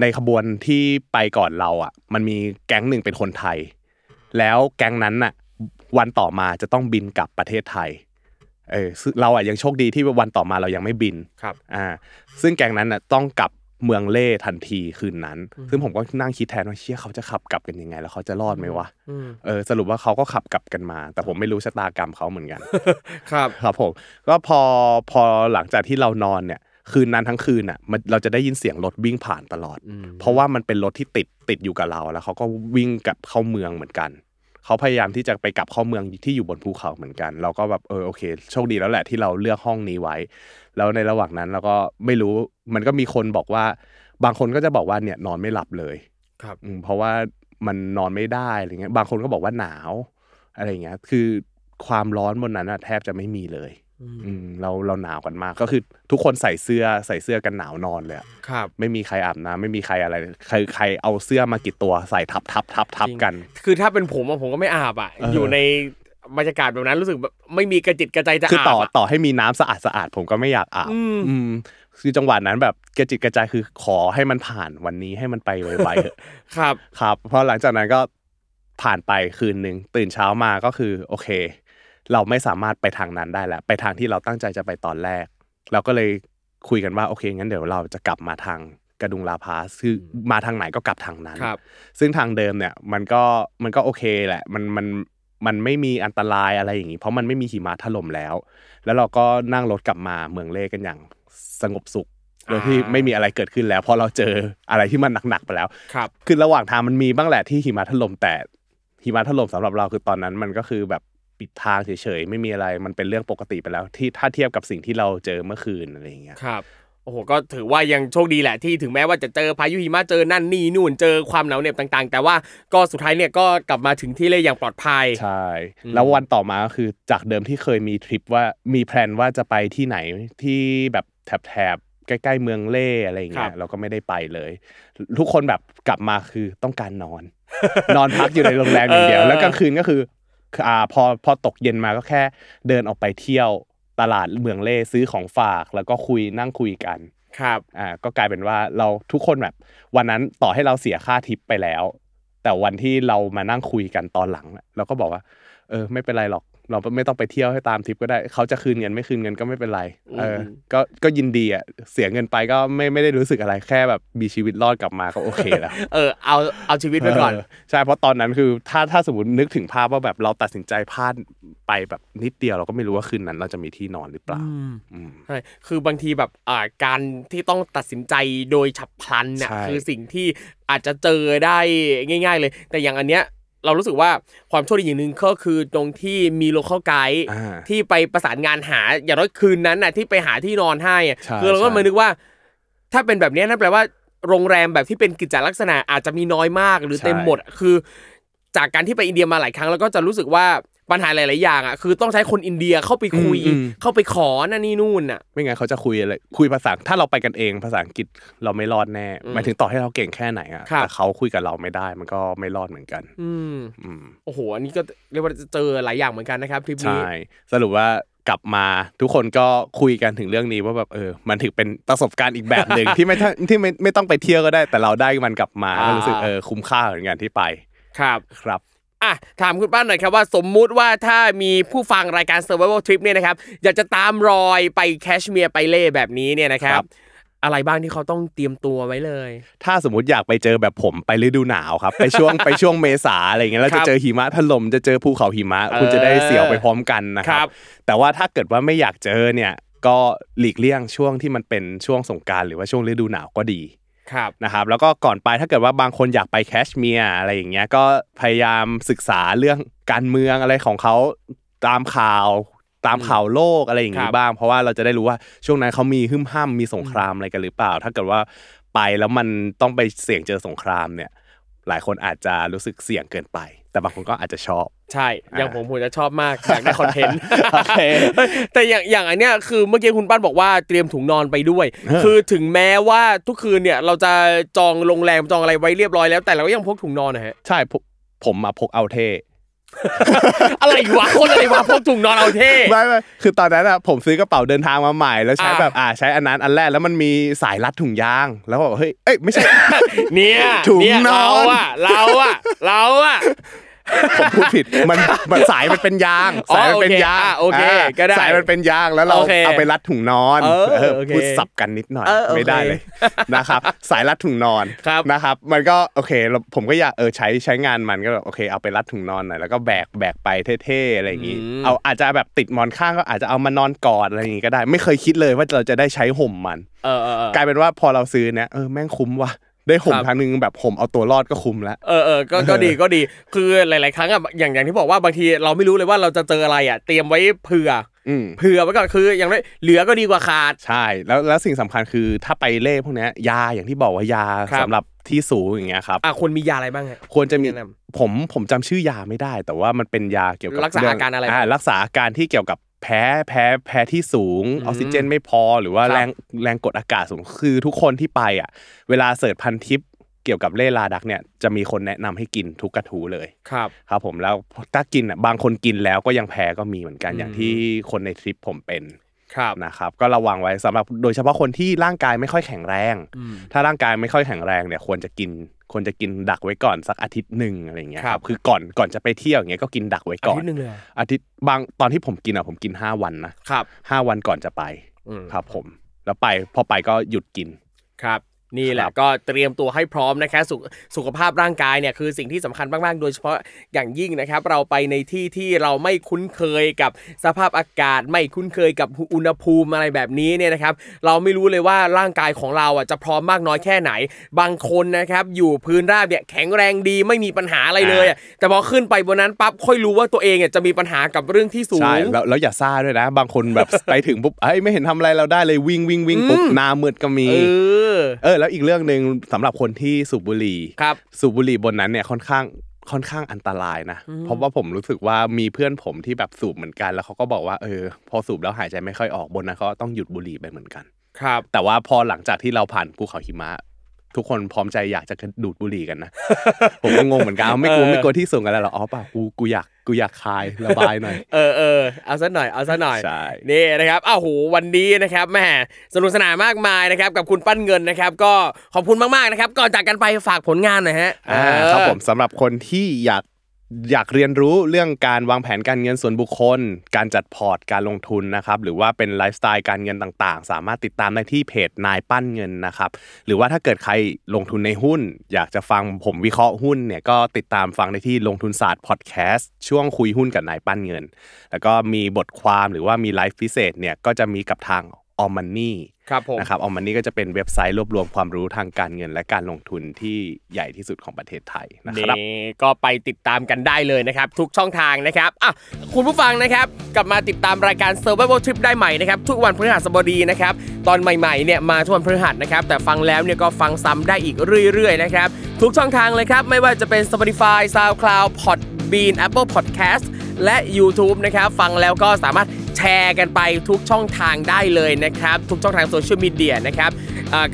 S2: ในขบวนที่ไปก่อนเราอะ มันมีแก๊งหนึ่งเป็นคนไทย แล้วแก๊งนั้นน่ะ วันต่อมาจะต้องบินกลับประเทศไทย เออซึ่งเราอะยังโชคดีที่วันต่อมาเรายังไม่บิน
S1: ครับ
S2: อ่าซึ่งแก๊งนั้นน่ะต้องกลับเมืองเล่ทันทีคืนนั้น ซึ่งผมก็นั่งคิดแทนว่าเชี่ยเขาจะขับกลับกันยังไง แล้วเขาจะรอดไหมวะ
S1: อืม
S2: เออสรุปว่าเขาก็ขับกลับกันมา แต่ผมไม่รู้ชะตากรรมเขาเหมือนกัน
S1: ครับ
S2: ครับผมก็พอพอหลังจากที่เรานอนเนี่ย คืนนั้นทั้งคืนอะมันเราจะได้ยินเสียงรถวิ่งผ่านตลอด
S1: อืม
S2: เพราะว่ามันเป็นรถที่ติดติดอยู่กับเราแล้วเขาก็วิ่งกลับเข้าเมืองเหมือนกัน เขาพยายามที่จะไปกลับเข้าเมืองที่อยู่บนภูเขาเหมือนกัน เราก็แบบเออโอเค โชคดีแล้วแหละที่เราเลือกห้องนี้ไว้ แล้วในระหว่างนั้นเราก็ไม่รู้มันก็มีคนบอกว่า บางคนก็จะบอกว่าเนี่ยนอนไม่หลับเลย
S1: ครับ
S2: อืมเพราะว่ามันนอนไม่ได้อะไรเงี้ยบางคนก็บอกว่าหนาวอะไรเงี้ยคือความร้อนบนนั้นอะแทบจะไม่มีเลย อืมเราเราหนาวกันมากก็คือทุกคนใส่เสื้อใส่เสื้อกันหนาวนอนเลยอะ
S1: ครับ
S2: ไม่มีใครอาบน้ำไม่มีใครอะไร ใครใครเอาเสื้อมากี่ตัวใส่ทับทับทับทับกัน
S1: คือถ้าเป็นผมอะผมก็ไม่อาบอะ
S2: เออ
S1: อ
S2: อ
S1: ยู่ในบรรยากาศแบบนั้นรู้สึกแบบไม่มีกระจิตกระใจจะ
S2: คือ
S1: อาบ
S2: ต่อ
S1: อะ
S2: ต่อให้มีน้ำสะอาดสะอาดผมก็ไม่อยากอาบ
S1: อืม
S2: อืมคือจังหวะนั้นแบบกระจิตกระใจคือขอให้มันผ่านวันนี้ให้มันไปไวๆเถอะ
S1: ครับ
S2: ครับ เพราะหลังจากนั้นก็ผ่านไปคืนหนึ่งตื่นเช้ามาก็คือโอเค เราไม่สามารถไปทางนั้นได้แล้ว ไปทางที่เราตั้งใจจะไปตอนแรก เราก็เลยคุยกันว่าโอเคงั้นเดี๋ยวเราจะกลับมาทางกระดุงลาพาสคือมาทางไหนก็กลับทางนั้น
S1: ครับ
S2: ซึ่งทางเดิมเนี่ยมันก็มันก็โอเคแหละมันมันมันไม่มีอันตรายอะไรอย่างนี้ เพราะมันไม่มีหิมะถล่มแล้ว แล้วเราก็นั่งรถกลับมาเมืองเล่กันอย่างสงบสุขโดยที่
S1: อ่า
S2: ไม่มีอะไรเกิดขึ้นแล้ว เพราะเราเจออะไรที่มันหนักๆไปแล้ว
S1: ครับ
S2: คือระหว่างทางมันมีบ้างแหละที่หิมะถล่มแต่หิมะถล่มสำหรับเราคือตอนนั้นมันก็คือแบบ ปิดทางเฉยๆไม่มีอะไรมันเป็นเรื่องปกติไปแล้ว ที่ถ้าเทียบกับสิ่งที่เราเจอเมื่อคืนอะไรอย่างเงี้ย
S1: ครับโอ้โหก็ถือว่ายังโชคดีแหละที่ถึงแม้ว่าจะเจอพายุหิมะเจอนั่นนี่นู่นเจอความหนาวเหน็บต่าง ๆ แต่ว่าก็สุดท้ายเนี่ยก็กลับมาถึงที่เล่อย่างปลอดภัย
S2: ใช่
S1: อืม
S2: แล้ววันต่อมาก็คือจากเดิมที่เคยมีทริปว่ามีแพลนว่าจะไปที่ไหนที่แบบแถบๆใกล้ๆเมืองเล่อะไรอย่างเงี้ยเราก็ไม่ได้ไปเลย ทุกคนแบบกลับมาคือต้องการนอน นอนพักอยู่ในโรงแรมอย่างเดียว แล้วกลางคืนก็คือ อ่าพอพอตกเย็นมาก็แค่เดินออกไปเที่ยวตลาดเมืองเล่ซื้อของฝากแล้วก็คุยนั่งคุยกัน
S1: ครับ
S2: อ่าก็กลายเป็นว่าเราทุกคนแบบ วันนั้นต่อให้เราเสียค่าทิปไปแล้ว แต่วันที่เรามานั่งคุยกันตอนหลังอะเราก็บอกว่า เออ ไม่เป็นไรหรอก เราไม่ต้องไปเที่ยวให้ตามทริปก็ได้ เขาจะคืนเงินไม่คืนเงินก็ไม่เป็นไรเออ
S1: อืม
S2: ก็ก็ยินดีอะเสียเงินไปก็ไม่ไม่ได้รู้สึกอะไรแค่แบบมีชีวิตรอดกลับมาก็โอเคแล้ว
S1: เออเอาเอาชีวิตไว้ก่อน
S2: เใช่เพราะตอนนั้นคือถ้าถ้าสมมตินึกถึงภาพว่าแบบเราตัดสินใจพลาดไปแบบนิดเดียวเราก็ไม่รู้ว่าคืนนั้น เราจะมีที่นอนหรือเปล่าอืม
S1: ใช่คือบางทีแบบอ่าการที่ต้องตัดสินใจโดยฉับพลันเนี่ย
S2: ใช่
S1: คือสิ่งที่อาจจะเจอได้ง่าย ๆ เลย แต่อย่างอันเนี้ย เรารู้สึกว่าความโชคดีอย่างหนึ่งก็คือตรงที่มีโลเคอลไกด์
S2: อ่า
S1: ที่ไปประสานงานหาอย่างน้อยคืนนั้นน่ะที่ไปหาที่นอนให้อะ
S2: ใช่
S1: คือเราก็
S2: ใช่
S1: มานึกว่า ถ้าเป็นแบบเนี้ยนั่นแปลว่าโรงแรมแบบที่เป็นกิจลักษณะอาจจะมีน้อยมากหรือ
S2: ใช่
S1: เต็มหมด คือ จากการที่ไปอินเดียมาหลายครั้งแล้วก็จะรู้สึกว่า ปัญหาหลาย ๆ อย่างอะคือต้องใช้คนอินเดียเข้าไปคุย
S2: อืมอืม
S1: เข้าไปขอนั่นนี่นู่นอะ
S2: ไม่งั้นเขาจะคุยอะไรคุยภาษาถ้าเราไปกันเองภาษาอังกฤษเราไม่รอดแน่
S1: อืม
S2: หมายถึงต่อให้เราเก่งแค่ไหนอะ
S1: ครับ
S2: แต่เขาคุยกับเราไม่ได้มันก็ไม่รอดเหมือนกัน
S1: อืม
S2: อืม
S1: โอ้โหอันนี้ก็เรียกว่าจะเจอหลายอย่างเหมือนกันนะครับทริปนี้
S2: ใช่สรุปว่ากลับมาทุกคนก็คุยกันถึงเรื่องนี้ว่าแบบเออ มันถือเป็นประสบการณ์อีกแบบหนึ่งที่ไม่ต้องที่ไม่ไม่ต้องไปเที่ยวก็ได้ แต่เราได้มันกลับมา
S1: อ่า
S2: ก็รู้สึกเออคุ้มค่าเหมือนกันที่ไป
S1: ครับ
S2: ครับ
S1: อะถามคุณป้าหน่อยครับว่าสมมุติว่าถ้ามีผู้ฟังรายการ Survival Trip เนี่ยนะครับอยากจะตามรอยไปแคชเมียร์ไปเล่แบบนี้เนี่ยนะครั
S2: ครับบ
S1: อะไรบ้างที่เขาต้องเตรียมตัวไว้เลย
S2: ถ้าสมมติอยากไปเจอแบบผมไปฤดูหนาวครับ ไปช่วงไปช่วงเมษาอะไรเงี้ยแล้ว
S1: ครั
S2: จะ
S1: บ
S2: เจอหิมะถล่มจะเจอภูเขาหิมะ คุณจะได้เสียวไปพร้อมกันนะค
S1: ครั
S2: รับบแต่ว่าถ้าเกิดว่าไม่อยากเจอเนี่ยก็หลีกเลี่ยงช่วงที่มันเป็นช่วงสงกรารหรือว่าช่วงฤดูหนาวก็ดี
S1: ครับ
S2: นะครับแล้วก็ก่อนไปถ้าเกิดว่าบางคนอยากไปแคชเมียร์อะไรอย่างเงี้ยก็พยายามศึกษาเรื่องการเมืองอะไรของเขาตามข่าวตามข่าวโลกอะไรอย่าง
S1: ครั
S2: งี้
S1: บ
S2: บ้าง เพราะว่าเราจะได้รู้ว่าช่วงนั้นเขามีหึ่มห้ามมีสงครามอะไรกันหรือเปล่า ถ้าเกิดว่าไปแล้วมันต้องไปเสี่ยงเจอสงครามเนี่ย หลายคนอาจจะรู้สึกเสี่ยงเกินไป แต่บางคนก็อาจจะชอบ
S1: ใช่ อย่างผมผมจะชอบมากอยากได้คอนเทนต์
S2: โอเค
S1: แต่อย่างอย่างอันเนี้ยคือเมื่อกี้คุณป้านบอกว่าเตรียมถุงนอนไปด้วย
S2: เออ
S1: คือถึงแม้ว่าทุกคืนเนี่ยเราจะจองโรงแรมจองอะไรไว้เรียบร้อยแล้ว แต่เราก็ยังพกถุงนอนนะฮะ
S2: ใช่ผมผมมาพกเอาเท่
S1: อะไรวะคนอะไรวะพกถุงนอนเอาเท่
S2: ไม่ไม่คือตอนนั้นอะผมซื้อกระเป๋าเดินทางมาใหม่แล้วใช้
S1: อ่า
S2: แบบอ่าใช้อันนั้นอันแรกแล้วมันมีสายรัดถุงยาง แล้วก็บอกเฮ้ยเอ้ยไม่ใช่
S1: เนี่ย
S2: ถุง
S1: เนี่ย
S2: นอน
S1: เราอะเราอะเราอะ
S2: ผมพูดผิดมันมันสายมันเป็นยาง
S1: อ๋อ
S2: สายมันเป็น
S1: โอเค
S2: ยาง
S1: อะโอเคาก็ได้
S2: สายมันเป็นยางแล้วเรา
S1: โอเค
S2: เอาไปรัดถุงนอน
S1: เออ
S2: เออ
S1: โอเค
S2: พูดสับกันนิดหน่อย
S1: เออโอเค
S2: ไม่ได้เลยนะครับ สายรัดถุงนอน
S1: ครับ
S2: นะครับ มันก็โอเคเราผมก็อยากเออใช้ใช้งานมันก็แบบโอเค เอาไปรัดถุงนอนหน่อยแล้วก็แบกแบกไปเท่ๆอะไรอย่างงี้เอาอาจจะแบบติดหมอนข้างก็อาจจะเอามานอนกอดอะไรอย่างงี้ก็ได้ ไม่เคยคิดเลยว่าเราจะได้ใช้ห่มมัน
S1: เออเออเออ
S2: กลายเป็นว่าพอเราซื้อเนี่ยเออแม่งคุ้มว่ะ ได้ห่ม
S1: ครับ
S2: ทางนึงแบบห่มเอาตัวรอดก็คุ้มแล้ว
S1: เออเออก็ก็ดีก็ดีคือหลาย ๆ ครั้งอะอย่างอย่างที่บอกว่าบางทีเราไม่รู้เลยว่าเราจะเจออะไรอะเตรียมไว้เผื่อ
S2: อืม
S1: เผื่อไว้ก่อนคืออย่างน้อยเหลือก็ดีกว่าขาด
S2: ใช่แล้วแล้วสิ่งสำคัญคือถ้าไปเล่พวกเนี้ยยาอย่างที่บอกว่ายา
S1: ครับ
S2: สำหรับที่สูงอย่างเงี้ยครับ
S1: อะควรมียาอะไรบ้างฮะ
S2: ควรจะมี
S1: แนะน
S2: ผมผมจำชื่อยาไม่ได้ แต่ว่ามันเป็นยาเกี่ยวกับ
S1: รักษา
S2: เง
S1: อาการอะไรบ้าง
S2: รักษาอาการที่เกี่ยวกับ แพ้แพ้แพ้ที่สูงออกซิเจนไม่พอหรือว่า
S1: ครับ
S2: แรงแรงกดอากาศสูงคือทุกคนที่ไปอะ เวลา search พันทิปเกี่ยวกับเลห์ลาดักเนี่ยจะมีคนแนะนำให้กินทุกกระทู้เลย
S1: ครับ
S2: ครับผมแล้วถ้ากินอะบางคนกินแล้วก็ยังแพ้ก็มีเหมือนกัน
S1: อืม
S2: อย่างที่คนในทริปผมเป็น
S1: ครับ
S2: นะครับก็ระวังไว้สำหรับโดยเฉพาะคนที่ร่างกายไม่ค่อยแข็งแรง
S1: อืม
S2: ถ้าร่างกายไม่ค่อยแข็งแรงเนี่ยควรจะกินควรจะกินดักไว้ก่อนสักอาทิตย์หนึ่งอะไรอย่างเงี้ย
S1: ครับ
S2: คือก่อนก่อนจะไปเที่ยวอย่างเงี้ยก็กินดักไว้
S1: อา
S2: ก่อน
S1: ทิตย์หนึ่งเลยเหรอ
S2: อาทิตย์บางตอนที่ผมกินอะผมกิน5วันนะครับห้าวันก่อนจะไป
S1: อืม
S2: ครับผมแล้วไปพอไปก็หยุดกิน
S1: ครับ นี่แหละ
S2: ครับ
S1: ก็เตรียมตัวให้พร้อมนะครับสุขสุขภาพร่างกายเนี่ยคือสิ่งที่สำคัญมากๆ โดยเฉพาะอย่างยิ่งนะครับ เราไปในที่ที่เราไม่คุ้นเคยกับสภาพอากาศ ไม่คุ้นเคยกับอุณหภูมิอะไรแบบนี้เนี่ยนะครับ เราไม่รู้เลยว่าร่างกายของเราอะจะพร้อมมากน้อยแค่ไหน บางคนนะครับอยู่พื้นราบเนี่ยแข็งแรงดีไม่มีปัญหาอะไรเลยอะแต่พอขึ้นไปบนนั้นปั๊บค่อยรู้ว่าตัวเองอะจะมีปัญหากับเรื่องที่สู
S2: ใช่
S1: ง
S2: แล้วแล้วอย่าซ่าด้วยนะ บางคนแบบไปถึงปุ๊บเอ้ยไม่เห็นทำอะไรเราได้เลยวิ่งวิ่งวิ่งปุ๊บ
S1: อืม
S2: หน้ามืดก็มี
S1: เออ
S2: เออแล้วอีกเรื่องหนึ่งสำหรับคนที่สูบบุหรี่
S1: ครับ
S2: สูบบุหรี่บนนั้นเนี่ยค่อนข้างค่อนข้างอันตรายนะ เพราะว่าผมรู้สึกว่ามีเพื่อนผมที่แบบสูบเหมือนกัน แล้วเขาก็บอกว่าเออ พอสูบแล้วหายใจไม่ค่อยออกบนนั้นเขาต้องหยุดบุหรี่ไปเหมือนกัน
S1: ครับ
S2: แต่ว่าพอหลังจากที่เราผ่านภูเขาหิมะ ทุกคนพร้อมใจอยากจะดูดบุหรี่กันนะ ผมก็งงเหมือนกันเอาไม่กลัว
S1: เออ
S2: ไม่กลัวที่สูงกันแล้วเหรออ๋อเปล่ากูกูอยากกูอยากคลายระบายหน่อย
S1: เออเออเอาซะหน่อยเอาซะหน่อย
S2: ใช่
S1: นี่นะครับอ้าวโหวันนี้นะครับแหมสนุกสนานมากมายนะครับกับคุณปั้นเงินนะครับ ก็ขอบคุณมากๆนะครับก่อนจากกันไปฝากผลงานหน่อยฮะ
S2: อ่า
S1: เออ
S2: ครับผมสำหรับคนที่อยาก อยากเรียนรู้เรื่องการวางแผนการเงินส่วนบุคคล การจัดพอร์ตการลงทุนนะครับ หรือว่าเป็นไลฟ์สไตล์การเงินต่างๆ สามารถติดตามได้ที่เพจนายปั้นเงินนะครับ หรือว่าถ้าเกิดใครลงทุนในหุ้น อยากจะฟังผมวิเคราะห์หุ้นเนี่ยก็ติดตามฟังได้ที่ลงทุนศาสตร์พอดแคสต์ช่วงคุยหุ้นกับนายปั้นเงิน แล้วก็มีบทความหรือว่ามีไลฟ์พิเศษเนี่ยก็จะมีกับทาง ออมมันนี่
S1: ครับผม
S2: นะครับออมมันนี่ก็จะเป็นเว็บไซต์รวบรวมความรู้ทางการเงินและการลงทุนที่ใหญ่ที่สุดของประเทศไทยนะครับ
S1: นี่ก็ไปติดตามกันได้เลยนะครับ ทุกช่องทางนะครับอะคุณผู้ฟังนะครับกลับมาติดตามรายการ Survival Trip ได้ใหม่นะครับทุกวันพฤหัสบดีนะครับตอนใหม่ๆเนี่ยมาทุกวันพฤหัสนะครับแต่ฟังแล้วเนี่ยก็ฟังซ้ำได้อีกเรื่อยๆนะครับทุกช่องทางเลยครับไม่ว่าจะเป็น Spotify SoundCloud Podbean Apple Podcast และ YouTube นะครับ ฟังแล้วก็สามารถแชร์กันไปทุกช่องทางได้เลยนะครับ ทุกช่องทางโซเชียลมีเดียนะครับ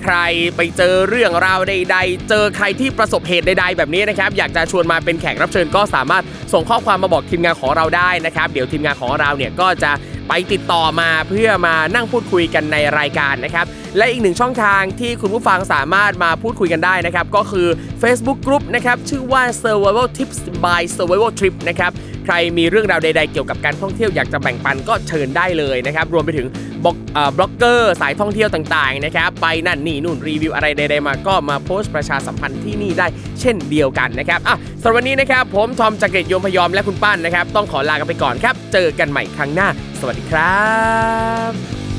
S1: ใครไปเจอเรื่องราวใด ๆ เจอใครที่ประสบเหตุใด ๆ แบบนี้นะครับ อยากจะชวนมาเป็นแขกรับเชิญก็สามารถส่งข้อความมาบอกทีมงานของเราได้นะครับ เดี๋ยวทีมงานของเราเนี่ยก็จะไปติดต่อมาเพื่อมานั่งพูดคุยกันในรายการนะครับ และอีกหนึ่งช่องทางที่คุณผู้ฟังสามารถมาพูดคุยกันได้นะครับ ก็คือ Facebook Group นะครับ ชื่อว่า Survival Tips by Survival Trip นะครับ ใครมีเรื่องราวใด ๆ เกี่ยวกับการท่องเที่ยวอยากจะแบ่งปันก็เชิญได้เลยนะครับ รวมไปถึงบล็อกเอ่อบล็อกเกอร์สายท่องเที่ยวต่างๆนะครับไปนั่นนี่นู่นรีวิวอะไรใดๆมาก็มาโพสต์ประชาสัมพันธ์ที่นี่ได้เช่นเดียวกันนะครับอะสำหรับวันนี้นะครับ ผมทอมจักรเกตยมพยอมและคุณปั้นนะครับ ต้องขอลากันไปก่อนครับ เจอกันใหม่ครั้งหน้า สวัสดีครับ